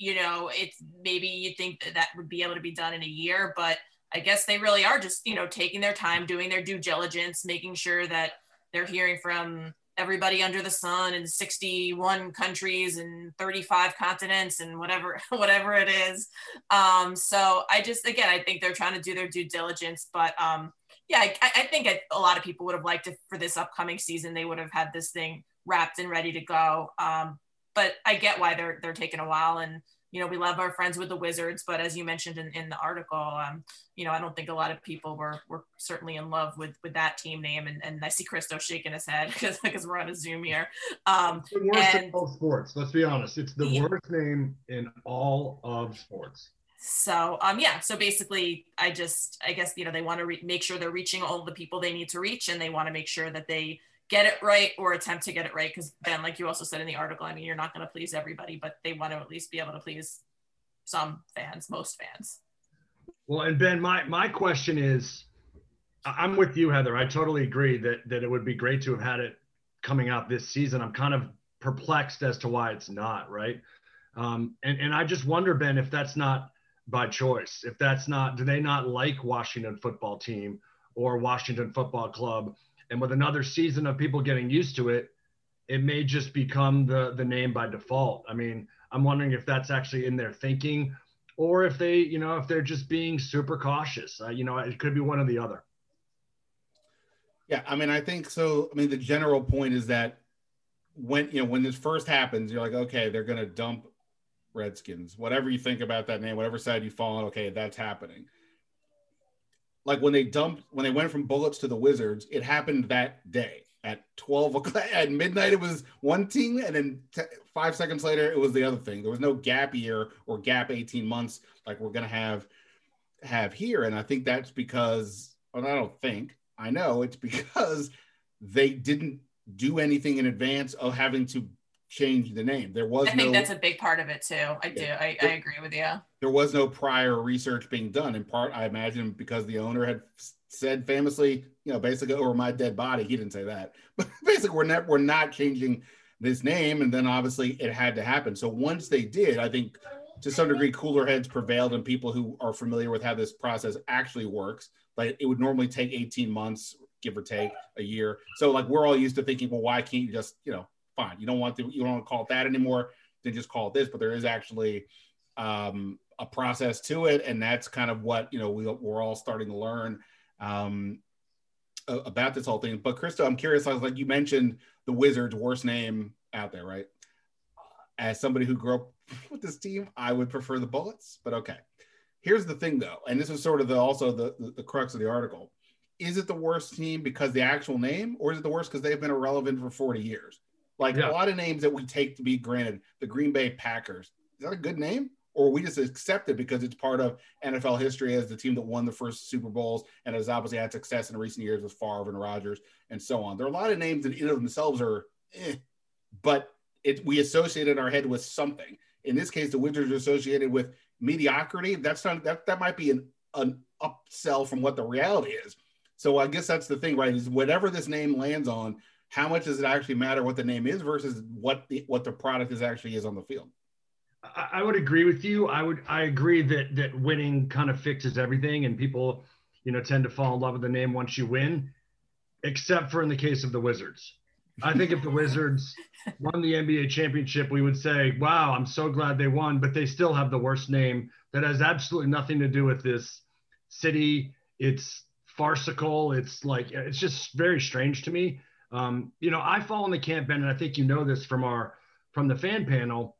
you know, it's maybe you think that that would be able to be done in a year, but I guess they really are just you know taking their time, doing their due diligence, making sure that they're hearing from everybody under the sun in 61 countries and 35 continents and whatever whatever it is. Um, so i just again i think they're trying to do their due diligence but um, yeah I, I think a lot of people would have liked it for this upcoming season. They would have had this thing wrapped and ready to go. Um, but i get why they're they're taking a while and you know, we love our friends with the Wizards, but as you mentioned in, in the article, um, you know, I don't think a lot of people were were certainly in love with with that team name. And, and I see Christo shaking his head because because we're on a Zoom here. Um, it's the worst and, in all sports. Let's be honest. It's the yeah. worst name in all of sports. So um yeah, so basically, I just I guess you know they want to re- make sure they're reaching all the people they need to reach, and they want to make sure that they get it right or attempt to get it right. Because Ben, like you also said in the article, I mean, you're not going to please everybody, but they want to at least be able to please some fans, most fans. Well, and Ben, my my question is, I'm with you, Heather. I totally agree that that it would be great to have had it coming out this season. I'm kind of perplexed as to why it's not right. Um, and and I just wonder, Ben, if that's not by choice, if that's not, do they not like Washington football team or Washington football club? And with another season of people getting used to it, it may just become the the name by default. I mean, I'm wondering if that's actually in their thinking, or if they, you know, if they're just being super cautious. Uh, you know, it could be one or the other. Yeah, I mean, I think so. I mean, the general point is that when you know when this first happens, you're like, okay, they're gonna dump Redskins. Whatever you think about that name, whatever side you fall on, okay, that's happening like when they dumped when they went from bullets to the wizards it happened that day at 12 o'clock at midnight it was one team and then t- five seconds later it was the other thing. There was no gap year or gap 18 months like we're gonna have have here and i think that's because well, i don't think i know it's because they didn't do anything in advance of having to change the name. There was I think no, that's a big part of it too. I do. I, I agree with you. There was no prior research being done. In part, I imagine because the owner had said famously, you know, basically over my dead body. He didn't say that, but basically we're not we're not changing this name. And then obviously it had to happen. So once they did, I think to some degree cooler heads prevailed and people who are familiar with how this process actually works. Like it would normally take 18 months, give or take a year. So like we're all used to thinking, well, why can't you just, you know, fine. You don't want to you don't want to call it that anymore. Then just call it this. But there is actually um, a process to it, and that's kind of what you know we, we're all starting to learn um, about this whole thing. But Christo, I'm curious. I was like you mentioned the Wizards' worst name out there, right? As somebody who grew up with this team, I would prefer the Bullets. But okay, here's the thing though, and this is sort of the also the, the, the crux of the article. Is it the worst team because the actual name, or is it the worst because they've been irrelevant for 40 years? Like yeah. a lot of names that we take to be granted, the Green Bay Packers. Is that a good name? Or we just accept it because it's part of NFL history as the team that won the first Super Bowls and has obviously had success in recent years with Favre and Rodgers and so on. There are a lot of names that in of themselves are, eh, but it we associate in our head with something. In this case, the Wizards are associated with mediocrity. That's not that that might be an an upsell from what the reality is. So I guess that's the thing, right? Is whatever this name lands on, how much does it actually matter what the name is versus what the what the product is actually is on the field? I would agree with you. I would I agree that that winning kind of fixes everything, and people, you know, tend to fall in love with the name once you win, except for in the case of the Wizards. I think if the Wizards won the NBA championship, we would say, "Wow, I'm so glad they won," but they still have the worst name that has absolutely nothing to do with this city. It's farcical. It's like it's just very strange to me. Um, you know, I fall in the camp, Ben, and I think you know this from our from the fan panel.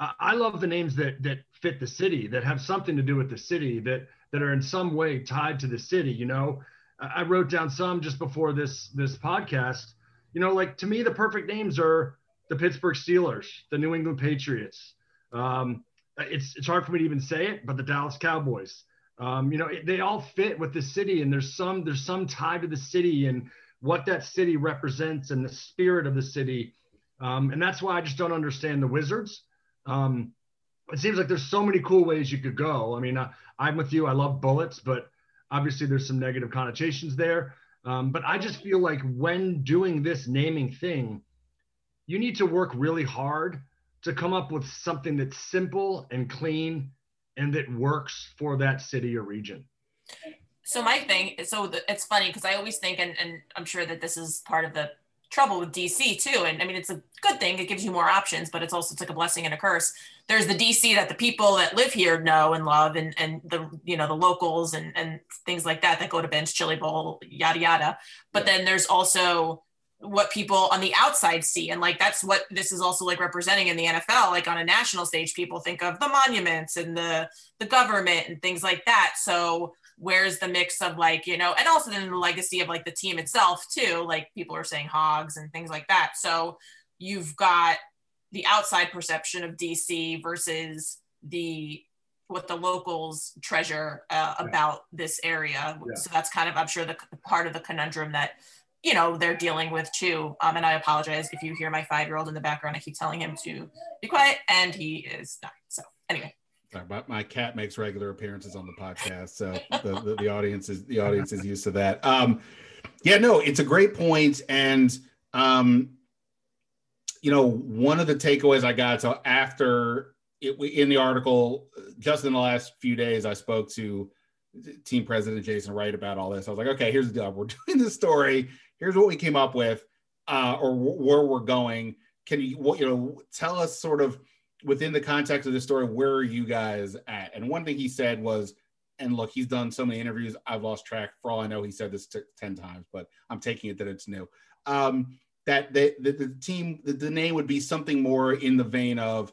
I, I love the names that that fit the city, that have something to do with the city, that that are in some way tied to the city. You know, I wrote down some just before this this podcast. You know, like to me, the perfect names are the Pittsburgh Steelers, the New England Patriots. Um, it's it's hard for me to even say it, but the Dallas Cowboys. Um, you know, they all fit with the city, and there's some there's some tie to the city, and what that city represents and the spirit of the city. Um, and that's why I just don't understand the Wizards. Um, it seems like there's so many cool ways you could go. I mean, uh, I'm with you. I love bullets, but obviously there's some negative connotations there. Um, but I just feel like when doing this naming thing, you need to work really hard to come up with something that's simple and clean and that works for that city or region. So my thing, so the, it's funny because I always think, and, and I'm sure that this is part of the trouble with DC too. And I mean, it's a good thing; it gives you more options, but it's also it's like a blessing and a curse. There's the DC that the people that live here know and love, and and the you know the locals and and things like that that go to Ben's Chili Bowl, yada yada. But then there's also what people on the outside see and like that's what this is also like representing in the NFL like on a national stage people think of the monuments and the the government and things like that so where's the mix of like you know and also then the legacy of like the team itself too like people are saying hogs and things like that. So you've got the outside perception of dc versus the what the locals treasure uh, about this area. Yeah. so that's kind of i'm sure the part of the conundrum that you know they're dealing with too. Um, and i apologize if you hear my five year old in the background. I keep telling him to be quiet and he is not. So anyway my, my cat makes regular appearances on the podcast, so the, the, the, audience is the audience is used to that. Um, yeah, no, it's a great point, and um, you know, one of the takeaways I got so after it in the article, just in the last few days, I spoke to team president Jason Wright about all this. I was like, okay, here's the deal. We're doing this story. Here's what we came up with, uh, or where we're going. Can you, what, you know, tell us sort of within the context of this story, where are you guys at? And one thing he said was, and look, he's done so many interviews, I've lost track. For all I know, he said this t- 10 times, but I'm taking it that it's new. Um, that the, the, the team, the, the, name would be something more in the vein of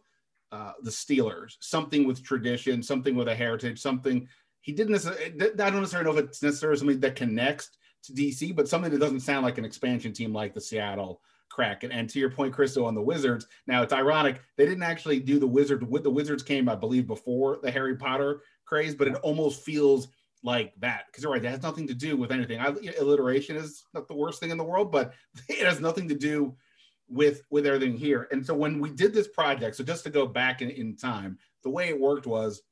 uh, the Steelers, something with tradition, something with a heritage, something he didn't necessarily, I don't necessarily know if it's necessarily something that connects to DC, but something that doesn't sound like an expansion team like the Seattle crack. And, and to your point, Christo, on the Wizards, now it's ironic they didn't actually do the Wizard. With the Wizards came, I believe, before the Harry Potter craze, but it almost feels like that because you're right. That has nothing to do with anything. I, alliteration is not the worst thing in the world, but it has nothing to do with with everything here. And so when we did this project, so just to go back in, in time, the way it worked was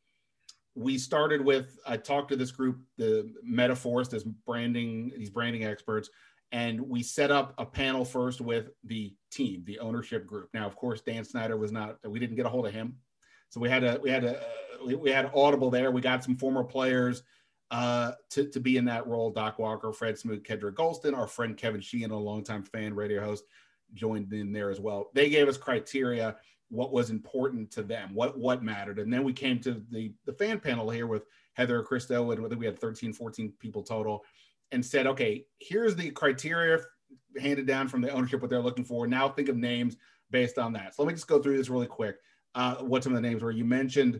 we started with I talked to this group, the Metaforce, this branding, these branding experts and we set up a panel first with the team, the ownership group. Now, of course, Dan Snyder was not. We didn't get a hold of him, so we had a we had a we, had Audible there. We got some former players uh, to to be in that role. Doc Walker, Fred Smoot, Kedric Golston, our friend Kevin Sheehan, a longtime fan radio host, joined in there as well. They gave us criteria what was important to them, what what mattered, and then we came to the the fan panel here with Heather Christo, and we had 13, 14 people total and said, okay, here's the criteria handed down from the ownership, what they're looking for. Now think of names based on that. So let me just go through this really quick. Uh, what some of the names were. You mentioned,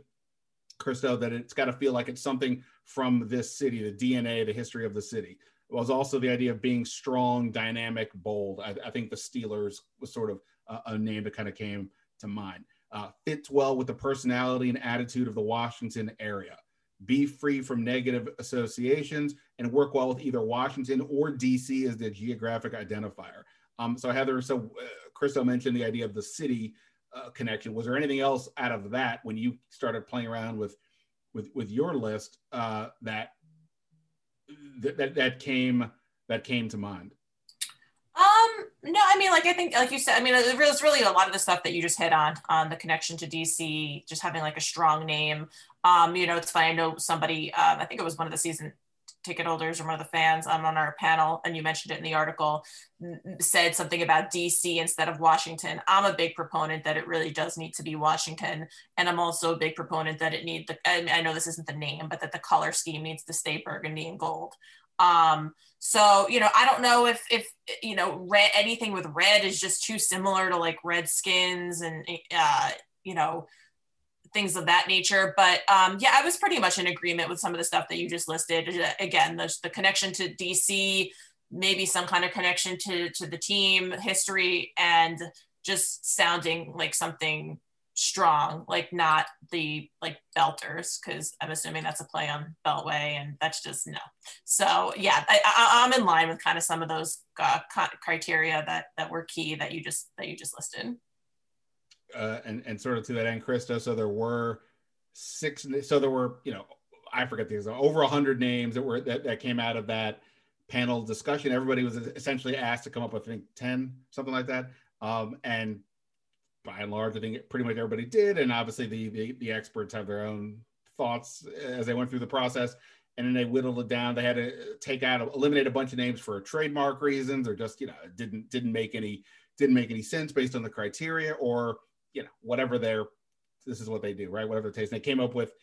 Christo, that it's got to feel like it's something from this city, the DNA, the history of the city. It was also the idea of being strong, dynamic, bold. I, I think the Steelers was sort of a, a name that kind of came to mind. Uh, fits well with the personality and attitude of the Washington area be free from negative associations, and work well with either Washington or DC as the geographic identifier. Um, so Heather, so uh, Christo mentioned the idea of the city uh, connection. Was there anything else out of that when you started playing around with with with your list uh, that, that that came that came to mind? Um, no, I mean, like I think, like you said, I mean, it was really a lot of the stuff that you just hit on, on the connection to DC, just having like a strong name. Um, you know, it's funny. I know somebody, um, I think it was one of the season ticket holders or one of the fans um, on our panel, and you mentioned it in the article, said something about DC instead of Washington. I'm a big proponent that it really does need to be Washington, and I'm also a big proponent that it need the. I, know this isn't the name, but that the color scheme needs to stay burgundy and gold. Um, so you know, I don't know if if you know red anything with red is just too similar to like Redskins and uh, you know things of that nature. But um, yeah, I was pretty much in agreement with some of the stuff that you just listed. Again, the, the connection to DC, maybe some kind of connection to to the team history, and just sounding like something strong, like not the like belters, because I'm assuming that's a play on Beltway, and that's just no. So yeah, I, am in line with kind of some of those uh, criteria that that were key that you just that you just listed. Uh, and and sort of to that end, Christo. So there were six. So there were you know I forget these over hundred names that were that, that came out of that panel discussion. Everybody was essentially asked to come up with, I think, 10, something like that. Um, and by and large, I think pretty much everybody did. And obviously, the, the, the experts have their own thoughts as they went through the process. And then they whittled it down. They had to take out, eliminate a bunch of names for trademark reasons, or just you know didn't didn't make any didn't make any sense based on the criteria, or you know whatever their this is what they do, right? Whatever the taste. They came up with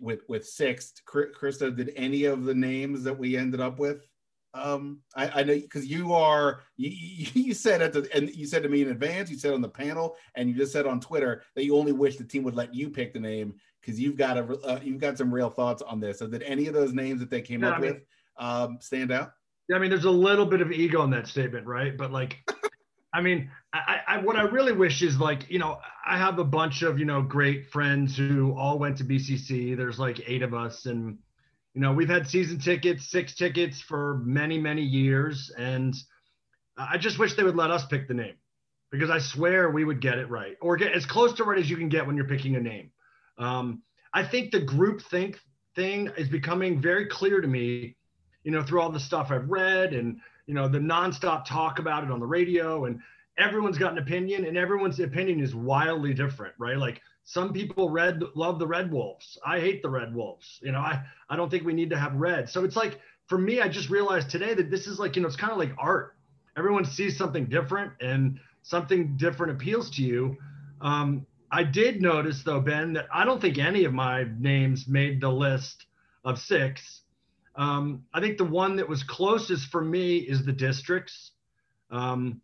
with with six. Christo, did any of the names that we ended up with? Um, I, I know because you are you, you said at the and you said to me in advance, you said on the panel, and you just said on Twitter that you only wish the team would let you pick the name because you've got a uh, you've got some real thoughts on this. So did any of those names that they came yeah, up I mean, with um, stand out? Yeah, I mean, there's a little bit of ego in that statement, right? But like, I mean, I, I what I really wish is like, you know, I have a bunch of you know great friends who all went to BCC. There's like eight of us, and you know, we've had season tickets, six tickets for many, many years. And I just wish they would let us pick the name because I swear we would get it right or get as close to right as you can get when you're picking a name. Um, I think the group think thing is becoming very clear to me, you know, through all the stuff I've read and, you know, the nonstop talk about it on the radio and everyone's got an opinion and everyone's opinion is wildly different, right? Like some people red love the red wolves. I hate the red wolves. You know i i don't think we need to have red. So it's like for me i just realized today that this is like you know it's kind of like art. Everyone sees something different and something different appeals to you. Um, i did notice though ben that i don't think any of my names made the list of six um, i think the one that was closest for me is the districts um,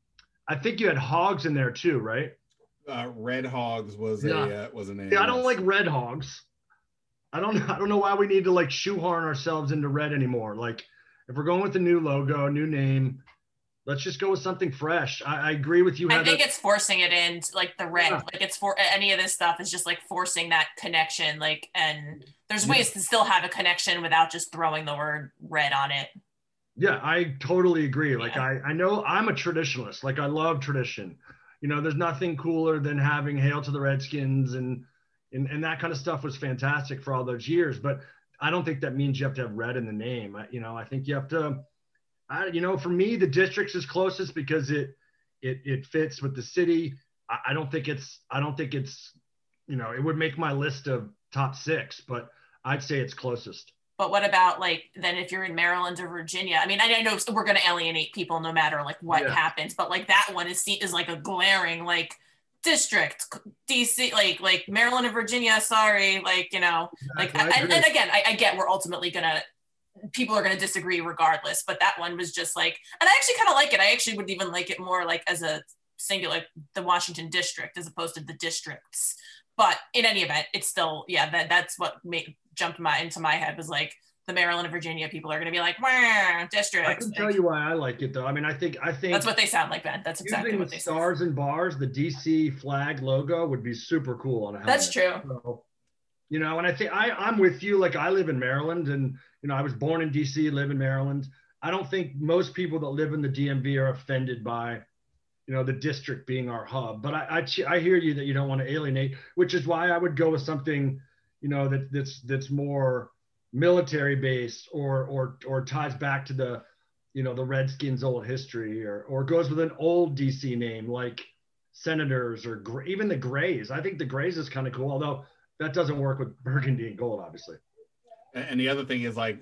i think you had hogs in there too right uh, Red Hogs was yeah. a uh, was a name. Yeah, I don't like Red Hogs. I don't I don't know why we need to like shoehorn ourselves into red anymore. Like if we're going with a new logo, new name, let's just go with something fresh. I, I agree with you. I think it's forcing it in like the red. Yeah. Like it's for any of this stuff is just like forcing that connection. Like and there's ways yeah. to still have a connection without just throwing the word red on it. Yeah, I totally agree. Like I I know I'm a traditionalist. Like I love tradition you know, there's nothing cooler than having Hail to the Redskins and, and, and that kind of stuff was fantastic for all those years. But I don't think that means you have to have red in the name. I, you know, I think you have to, I, you know, for me, the districts is closest because it, it, it fits with the city. I, I don't think it's, I don't think it's, you know, it would make my list of top six, but I'd say it's closest. But what about like then if you're in Maryland or Virginia? I mean, I, know we're going to alienate people no matter like what yeah. happens, but like that one is seen is like a glaring like district DC like like Maryland and Virginia. Sorry, like you know, like and, and, again, I, I get we're ultimately gonna people are going to disagree regardless but that one was just like and i actually kind of like it i actually would even like it more like as a singular the washington district as opposed to the districts but in any event it's still yeah that that's what made jumped my into my head was like the Maryland and Virginia people are going to be like, district. I can tell you why I like it though. I mean, I think I think that's what they sound like, Ben. That's exactly what they stars and bars. The DC flag logo would be super cool on a helmet. That's true. So, you know, and I think I I'm with you. Like I live in Maryland, and you know, I was born in DC, live in Maryland. I don't think most people that live in the DMV are offended by you know the district being our hub but I, I i hear you that you don't want to alienate which is why i would go with something you know that that's that's more military based or or or ties back to the you know the Redskins' old history or or goes with an old DC name like Senators or even the Grays. I think the Grays is kind of cool, although that doesn't work with burgundy and gold, obviously. And the other thing is like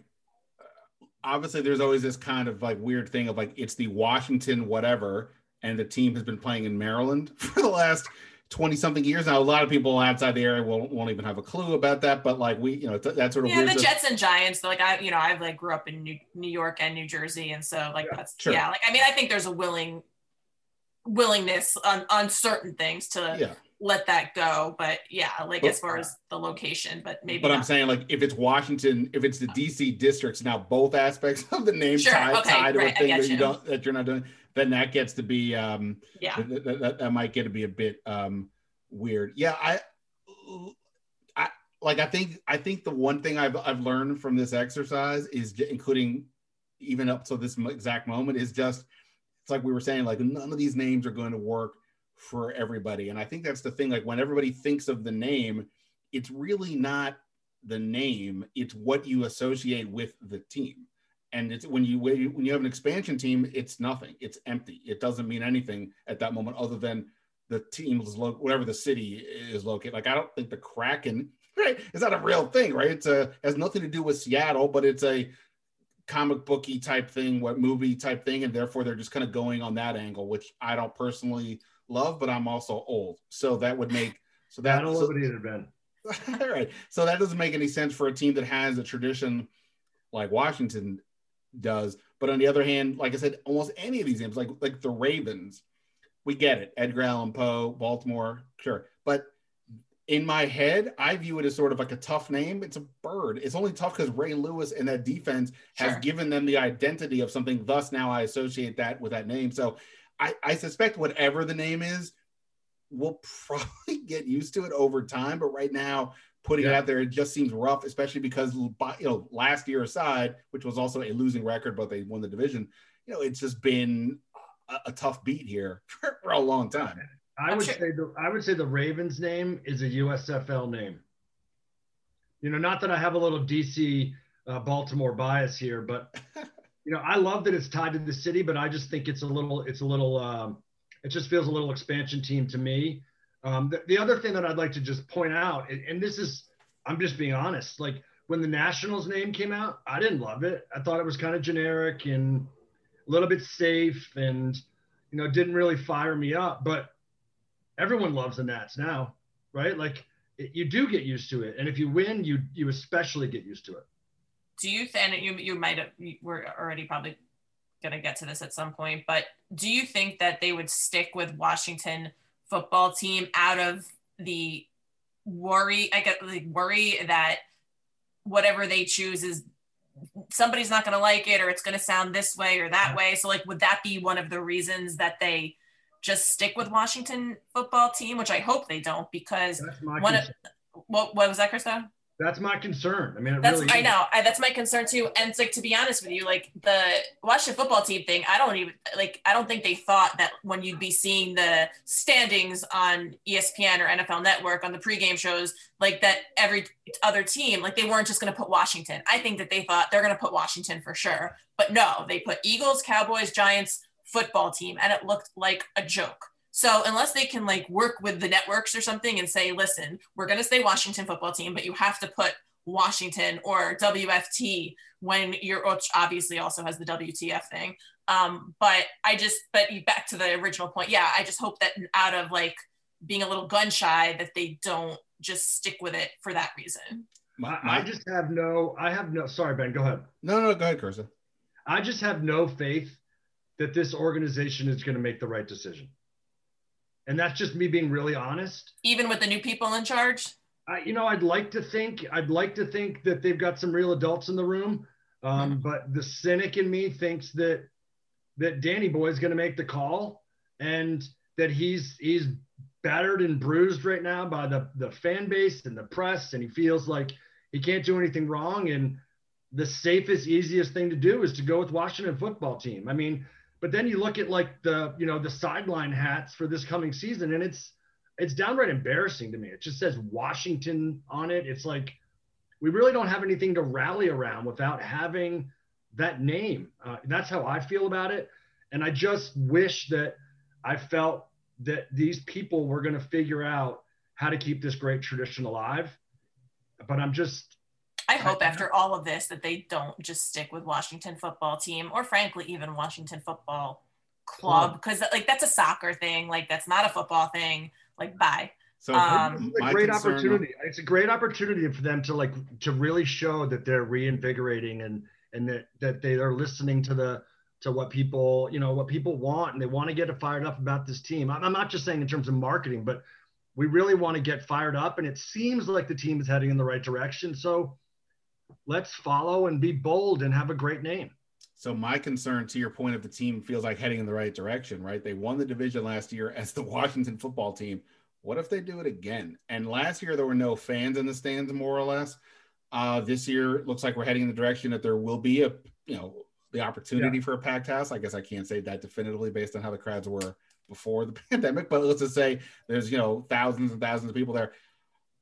uh, obviously there's always this kind of like weird thing of like it's the Washington whatever and the team has been playing in Maryland for the last 20 something years now. A lot of people outside the area won't, won't even have a clue about that. But like we, you know, that sort of yeah, the Jets and Giants. Like I, you know, I've like grew up in New, New York and New Jersey, and so like yeah, that's sure. yeah. Like I mean, I think there's a willing willingness on on certain things to yeah. Let that go. But yeah, like but, as far as the location, but maybe. But not. I'm saying like if it's Washington, if it's the DC districts, now both aspects of the name sure, tie, okay, tied to right, a thing that you. you don't that you're not doing then that gets to be um yeah that, that, that might get to be a bit um weird yeah i i like i think i think the one thing i've i've learned from this exercise is including even up to this exact moment is just it's like we were saying like none of these names are going to work for everybody and i think that's the thing like when everybody thinks of the name it's really not the name it's what you associate with the team And it's when you when you have an expansion team, it's nothing. It's empty. It doesn't mean anything at that moment other than the team is lo- whatever the city is located. Like I don't think the Kraken right is not a real thing, right? It's a has nothing to do with Seattle, but it's a comic booky type thing, what movie type thing, and therefore they're just kind of going on that angle, which I don't personally love, but I'm also old, so that would make so that. I don't so, love it either, Ben. all right, so that doesn't make any sense for a team that has a tradition like Washington does. But on the other hand, like I said, almost any of these games, like like the Ravens, we get it. Edgar Allan Poe, Baltimore, sure, but in my head, I view it as sort of like a tough name. It's a bird. It's only tough because Ray Lewis and that defense has Sure. given them the identity of something. Thus, now I associate that with that name. So I, I suspect whatever the name is, we'll probably get used to it over time. But right now, putting it out there, it just seems rough, especially because you know last year aside, which was also a losing record, but they won the division. You know, it's just been a, a tough beat here for, for a long time. I would sure- say the I would say the Ravens name is a USFL name. You know, not that I have a little DC uh, Baltimore bias here, but you know, I love that it's tied to the city, but I just think it's a little it's a little um, it just feels a little expansion team to me. Um, the, the other thing that I'd like to just point out, and, and this is I'm just being honest, like when the Nationals name came out, I didn't love it. I thought it was kind of generic and a little bit safe and you know, didn't really fire me up, but everyone loves the Nats now, right? Like it, you do get used to it, and if you win, you you especially get used to it. Do you th- and you you might have you- we're already probably gonna get to this at some point, but do you think that they would stick with Washington football team out of the worry? I get the worry that whatever they choose is somebody's not gonna like it or it's gonna sound this way or that way. So like, would that be one of the reasons that they just stick with Washington football team? Which I hope they don't because one of what what was that, Christo? That's my concern. I mean, it That's really I know. I, that's my concern too. And it's like to be honest with you, like the Washington football team thing, I don't even like. I don't think they thought that when you'd be seeing the standings on ESPN or NFL Network on the pregame shows, like that every other team, like they weren't just going to put Washington. I think that they thought they're going to put Washington for sure, but no, they put Eagles, Cowboys, Giants football team, and it looked like a joke. So unless they can like work with the networks or something and say, listen, we're going to say Washington football team, but you have to put Washington or WFT when you're, which obviously also has the WTF thing. Um, but I just, but back to the original point. Yeah, I just hope that out of like being a little gun shy, that they don't just stick with it for that reason. My, I, just have no. I have no. Sorry, Ben. Go ahead. no, no, go ahead, Christo. I just have no faith that this organization is going to make the right decision. And that's just me being really honest. Even with the new people in charge. I, you know, I'd like to think, I'd like to think that they've got some real adults in the room. Um, but the cynic in me thinks that that Danny Boy is going to make the call, and that he's he's battered and bruised right now by the the fan base and the press, and he feels like he can't do anything wrong. And the safest, easiest thing to do is to go with Washington football team. I mean, but then you look at like the you know the sideline hats for this coming season, and it's it's downright embarrassing to me. It just says Washington on it. It's like we really don't have anything to rally around without having that name. Uh, that's how I feel about it. And I just wish that I felt that these people were going to figure out how to keep this great tradition alive. But I'm just, I hope I- after all of this that they don't just stick with Washington football team or frankly even Washington football club because like that's a soccer thing like that's not a football thing like bye So Um, it's a great concern- opportunity. It's a great opportunity for them to like to really show that they're reinvigorating and and that that they are listening to the to what people you know what people want and they want to get fired up about this team. I'm, I'm not just saying in terms of marketing, but we really want to get fired up, and it seems like the team is heading in the right direction. So let's follow and be bold and have a great name. So my concern to your point of the team feels like heading in the right direction, right? They won the division last year as the Washington football team. What if they do it again? And last year there were no fans in the stands, more or less. Uh, this year it looks like we're heading in the direction that there will be a, you know, the opportunity for a packed house. I guess I can't say that definitively based on how the crowds were before the pandemic, but let's just say there's, you know, thousands and thousands of people there.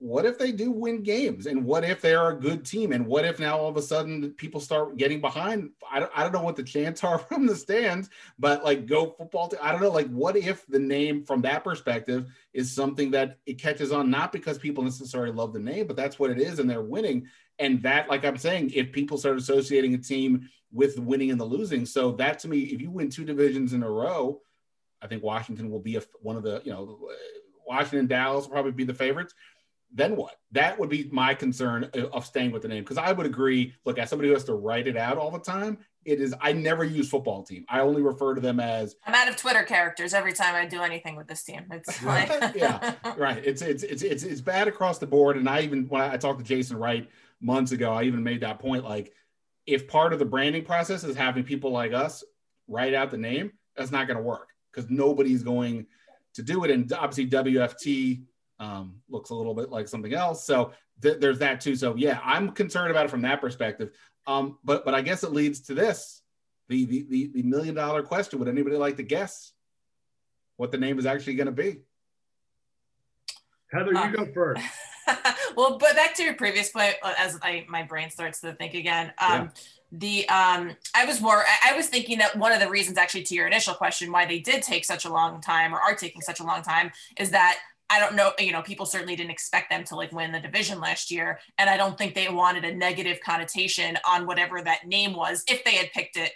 What if they do win games? And what if they're a good team? And what if now all of a sudden people start getting behind? I don't, I don't know what the chants are from the stands but like go football i don't know like what if the name from that perspective is something that it catches on not because people necessarily love the name but that's what it is and they're winning. And that like i'm saying if people start associating a team with winning and the losing so that to me if you win two divisions in a row i think washington will be a, one of the you know uh, washington dallas will probably be the favorites then what? That would be my concern of staying with the name because I would agree. Look, as somebody who has to write it out all the time, it is. I never use football team. I only refer to them as. I'm out of Twitter characters every time I do anything with this team. It's like yeah, right. It's, it's it's it's it's bad across the board. And I even when I talked to Jason Wright months ago, I even made that point. Like, if part of the branding process is having people like us write out the name, that's not going to work because nobody's going to do it. And obviously, WFT um, looks a little bit like something else. So th- there's that too. So yeah, I'm concerned about it from that perspective. Um, but but I guess it leads to this, the the the, the million dollar question. Would anybody like to guess what the name is actually going to be? Heather, you uh, go first. well, but back to your previous point, uh, as I my brain starts to think again. Um, yeah. The um, I was more I was thinking that one of the reasons actually to your initial question why they did take such a long time or are taking such a long time is that I don't know, you know, people certainly didn't expect them to like win the division last year. And I don't think they wanted a negative connotation on whatever that name was if they had picked it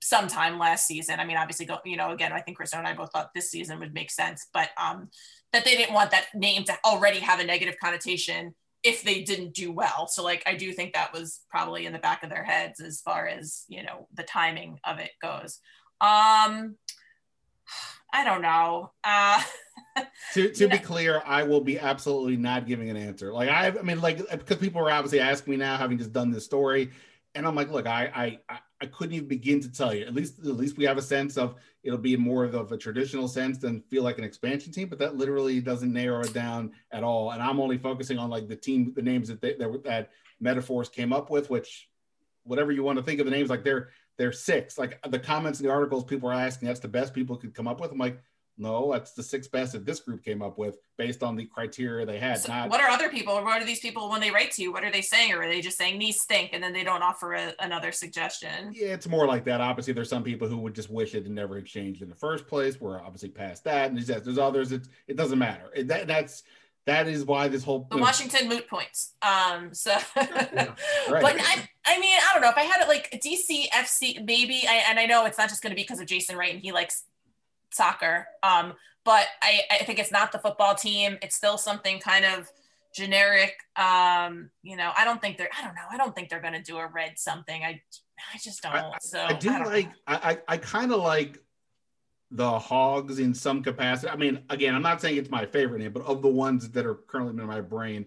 sometime last season. I mean, obviously, go, you know, again, I think Chris and I both thought this season would make sense, but um, that they didn't want that name to already have a negative connotation if they didn't do well. So, like, I do think that was probably in the back of their heads as far as, you know, the timing of it goes. Um, I don't know. Uh, to to be clear, I will be absolutely not giving an answer. Like I, I mean, like because people are obviously asking me now, having just done this story, and I'm like, look, I I I couldn't even begin to tell you. At least at least we have a sense of it'll be more of a traditional sense than feel like an expansion team, but that literally doesn't narrow it down at all. And I'm only focusing on like the team, the names that they, that, that metaphors came up with, which whatever you want to think of the names, like they're they're six. Like uh, the comments in the articles, people are asking that's the best people could come up with. I'm like, no, that's the six best that this group came up with based on the criteria they had. So not, what are other people? What are these people when they write to you? What are they saying? Or are they just saying these stink and then they don't offer a, another suggestion? Yeah, it's more like that. Obviously, there's some people who would just wish it had never exchanged in the first place. We're obviously past that. And there's, there's others. It, it doesn't matter. It, that, that's that is why this whole the Washington moot points. Um, so, yeah, right. but I, I mean, I don't know if I had it like DC FC, maybe. I, and I know it's not just going to be because of Jason Wright and he likes soccer. Um, but I, I think it's not the football team. It's still something kind of generic. Um, you know, I don't think they're. I don't know. I don't think they're going to do a red something. I, I just don't. I, so I do I like. I, I, I kind of like the hogs in some capacity. I mean, again, I'm not saying it's my favorite name, but of the ones that are currently in my brain,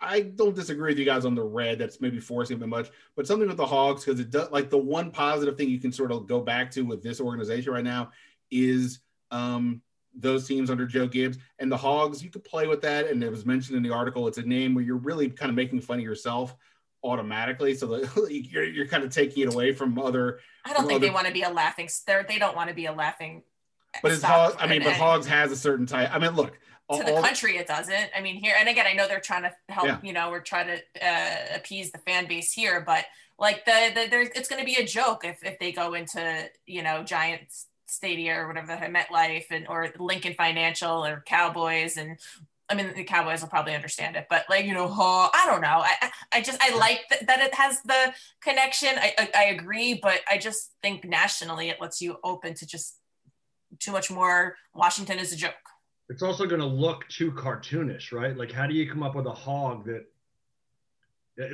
I don't disagree with you guys on the red. That's maybe forcing a bit much, but something with the hogs because it does like the one positive thing you can sort of go back to with this organization right now is um, those teams under Joe Gibbs and the hogs. You could play with that, and it was mentioned in the article. It's a name where you're really kind of making fun of yourself automatically so that you're, you're kind of taking it away from other i don't think other... they want to be a laughing they're, they don't want to be a laughing but it's hogs. I mean, but hogs has a certain type. I mean, look. To the country, it doesn't. I mean, here and again, I know they're trying to help. Yeah. You know, we're trying to uh, appease the fan base here, but like the, the there's it's going to be a joke if if they go into you know Giants Stadia or whatever the MetLife and or Lincoln Financial or Cowboys and I mean, the Cowboys will probably understand it, but like, you know, oh, I don't know. I, I just, I like th- that it has the connection. I, I, I, agree, but I just think nationally it lets you open to just too much more Washington is a joke. It's also going to look too cartoonish, right? Like, how do you come up with a hog that,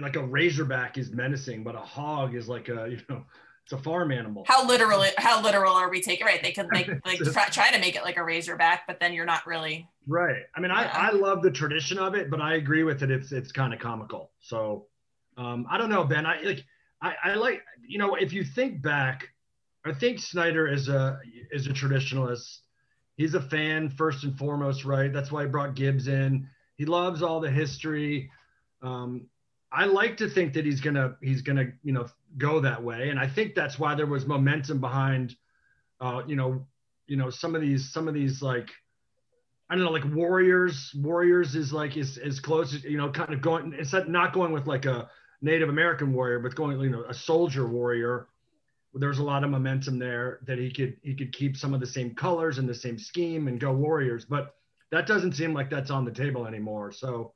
like a razorback is menacing, but a hog is like a, you know, it's a farm animal. How literal? How literal are we taking? Right? They could make like try, try, to make it like a razorback, but then you're not really. Right. I mean, yeah. I I love the tradition of it, but I agree with it. It's it's kind of comical. So, um, I don't know, Ben. I like I, I like you know if you think back I think Snyder is a is a traditionalist. He's a fan first and foremost, right? That's why he brought Gibbs in. He loves all the history. Um, I like to think that he's gonna he's gonna you know go that way, and I think that's why there was momentum behind, uh, you know, you know some of these some of these like I don't know, like Warriors. Warriors is like is as close as you know, kind of going. It's not going with like a Native American warrior, but going you know a soldier warrior. There's a lot of momentum there that he could he could keep some of the same colors and the same scheme and go Warriors, but that doesn't seem like that's on the table anymore. So,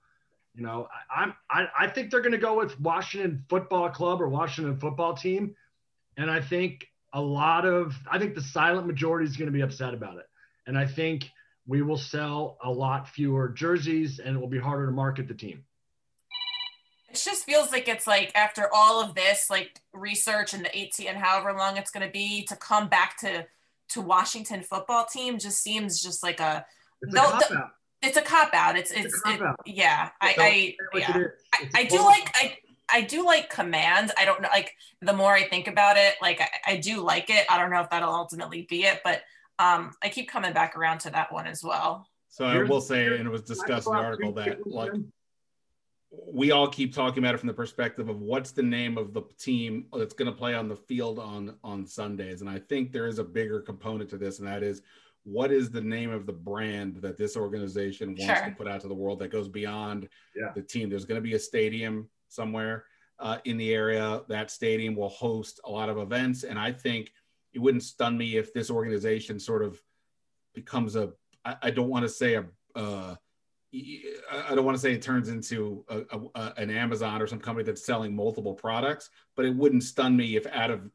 you know, I, I'm I, I think they're going to go with Washington Football Club or Washington Football Team, and I think a lot of I think the silent majority is going to be upset about it, and I think we will sell a lot fewer jerseys and it will be harder to market the team. It just feels like it's like after all of this, like research and the 18 and however long it's going to be to come back to to Washington football team just seems just like a it's a cop out. It's a cop out. It's it's, it's it, yeah. I I, yeah. I, I do like I I do like command. I don't know like the more I think about it, like I, I do like it. I don't know if that'll ultimately be it, but um, I keep coming back around to that one as well. So I will say, and it was discussed in the article that like we all keep talking about it from the perspective of what's the name of the team that's going to play on the field on on Sundays, and I think there is a bigger component to this, and that is what is the name of the brand that this organization wants sure. to put out to the world that goes beyond yeah. the team. There's going to be a stadium somewhere uh, in the area. That stadium will host a lot of events, and I think it wouldn't stun me if this organization sort of becomes a I, I don't want to say a uh, I don't want to say it turns into a, a, an Amazon or some company that's selling multiple products, but it wouldn't stun me if out of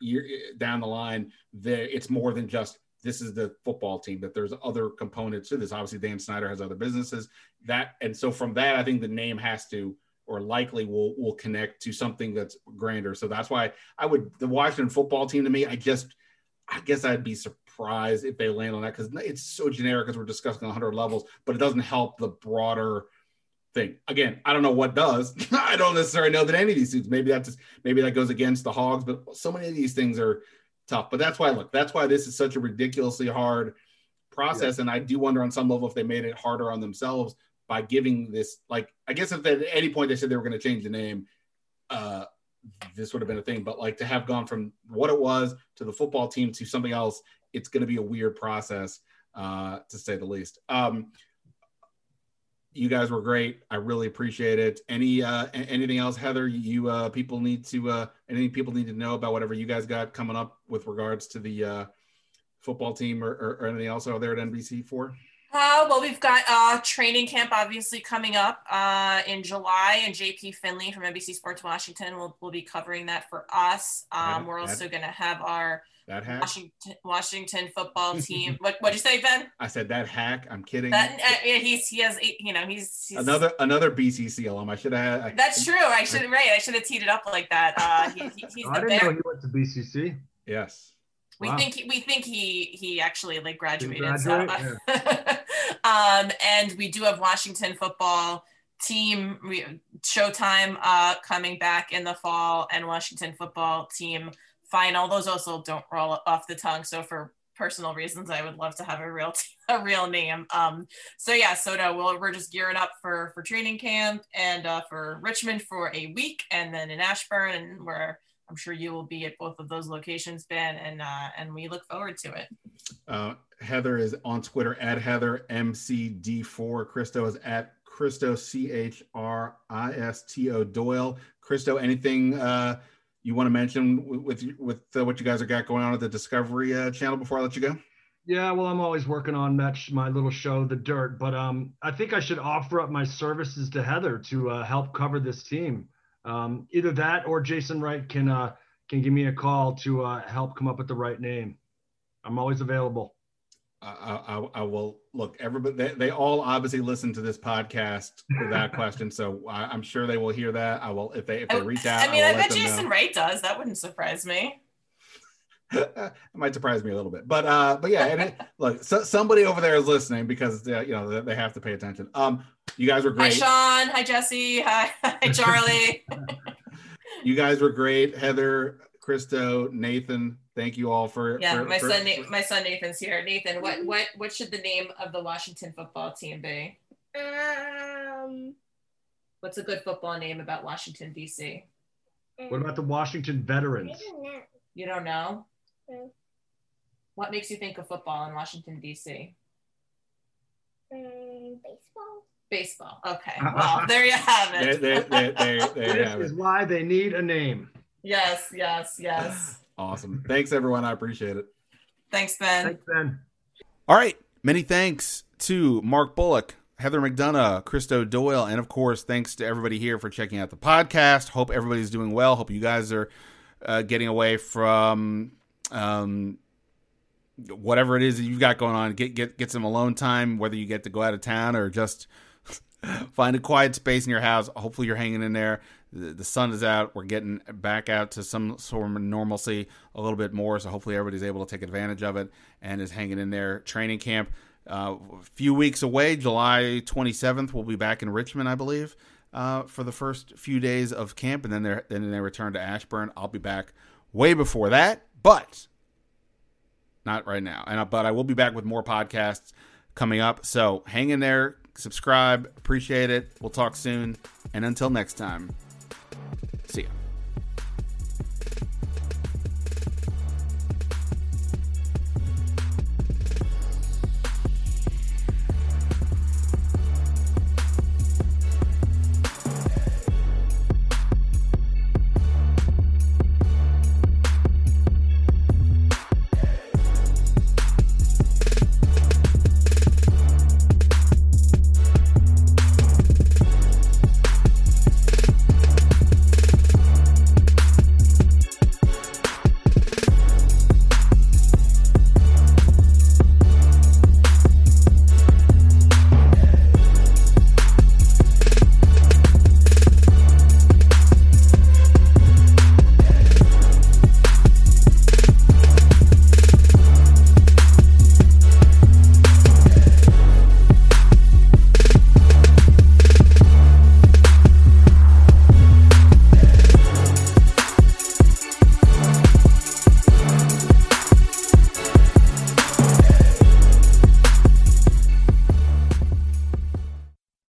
year down the line there it's more than just this is the football team that there's other components to this obviously dan snyder has other businesses that and so from that i think the name has to or likely will will connect to something that's grander. So that's why I would the Washington football team to me. I just I guess I'd be surprised if they land on that because it's so generic as we're discussing 100 levels, but it doesn't help the broader thing. Again, I don't know what does. I don't necessarily know that any of these suits. Maybe that's just, maybe that goes against the Hogs, but so many of these things are tough. But that's why look, that's why this is such a ridiculously hard process. Yeah. And I do wonder on some level if they made it harder on themselves by giving this like I guess if at any point they said they were going to change the name, uh, this would have been a thing. But like to have gone from what it was to the football team to something else, it's going to be a weird process uh, to say the least. Um, you guys were great. I really appreciate it. Any uh, anything else, Heather? You uh, people need to uh, anything people need to know about whatever you guys got coming up with regards to the uh, football team or, or, or anything else out there at NBC4? Uh, well, we've got uh, training camp obviously coming up uh, in July, and JP Finley from NBC Sports Washington will, will be covering that for us. Um, that, we're also going to have our Washington, Washington football team. what what'd you say, Ben? I said that hack. I'm kidding. That, uh, he's he has you know he's, he's, another another BCC alum. I should have. I, that's true. I should right. I should have teed it up like that. Uh, he, he, he's oh, I didn't bear. know he went to BCC. Yes. We wow. think he, we think he he actually like graduated. So, yeah. um, and we do have Washington football team Showtime uh, coming back in the fall, and Washington football team final. Those also don't roll off the tongue. So for personal reasons, I would love to have a real a real name. Um, so yeah, so no, we'll, we're just gearing up for for training camp and uh, for Richmond for a week, and then in Ashburn, and we're I'm sure you will be at both of those locations, Ben, and uh, and we look forward to it. Uh, Heather is on Twitter at Heather MCD4. Christo is at Christo C H R I S T O Doyle. Christo, anything uh, you want to mention with with uh, what you guys have got going on at the Discovery uh, Channel before I let you go? Yeah, well, I'm always working on match my little show, The Dirt, but um, I think I should offer up my services to Heather to uh, help cover this team um, either that or Jason Wright can uh, can give me a call to uh, help come up with the right name. I'm always available. I, I, I will look. Everybody, they, they, all obviously listen to this podcast for that question, so I, am sure they will hear that. I will if they if they reach out. I mean, I, I bet Jason know. Wright does. That wouldn't surprise me. it might surprise me a little bit, but uh, but yeah, and it, look, so, somebody over there is listening because uh, you know they have to pay attention. Um, you guys were great. Hi, Sean. Hi, Jesse. Hi, hi Charlie. you guys were great, Heather, Christo, Nathan. Thank you all for. Yeah, for, my for, son. my son Nathan's here. Nathan, what what what should the name of the Washington football team be? Um. What's a good football name about Washington D.C.? What about the Washington Veterans? You don't know. No. What makes you think of football in Washington D.C.? Mm, baseball. Baseball. Okay. Well, there you have it. there, there, there, there you This have is it. why they need a name. yes, yes, yes. Awesome. Thanks, everyone. I appreciate it. Thanks, Ben. Thanks, Ben. All right. Many thanks to Mark Bullock, Heather McDonough, Christo Doyle, and of course, thanks to everybody here for checking out the podcast. Hope everybody's doing well. Hope you guys are uh, getting away from um, whatever it is that you've got going on. Get get get some alone time, whether you get to go out of town or just find a quiet space in your house. Hopefully, you're hanging in there. The, the sun is out. We're getting back out to some sort of normalcy a little bit more. So hopefully, everybody's able to take advantage of it and is hanging in there. Training camp, uh, a few weeks away, July 27th. We'll be back in Richmond, I believe, uh, for the first few days of camp, and then they then they return to Ashburn. I'll be back way before that, but not right now. And but I will be back with more podcasts coming up. So hang in there, subscribe, appreciate it. We'll talk soon, and until next time, see ya.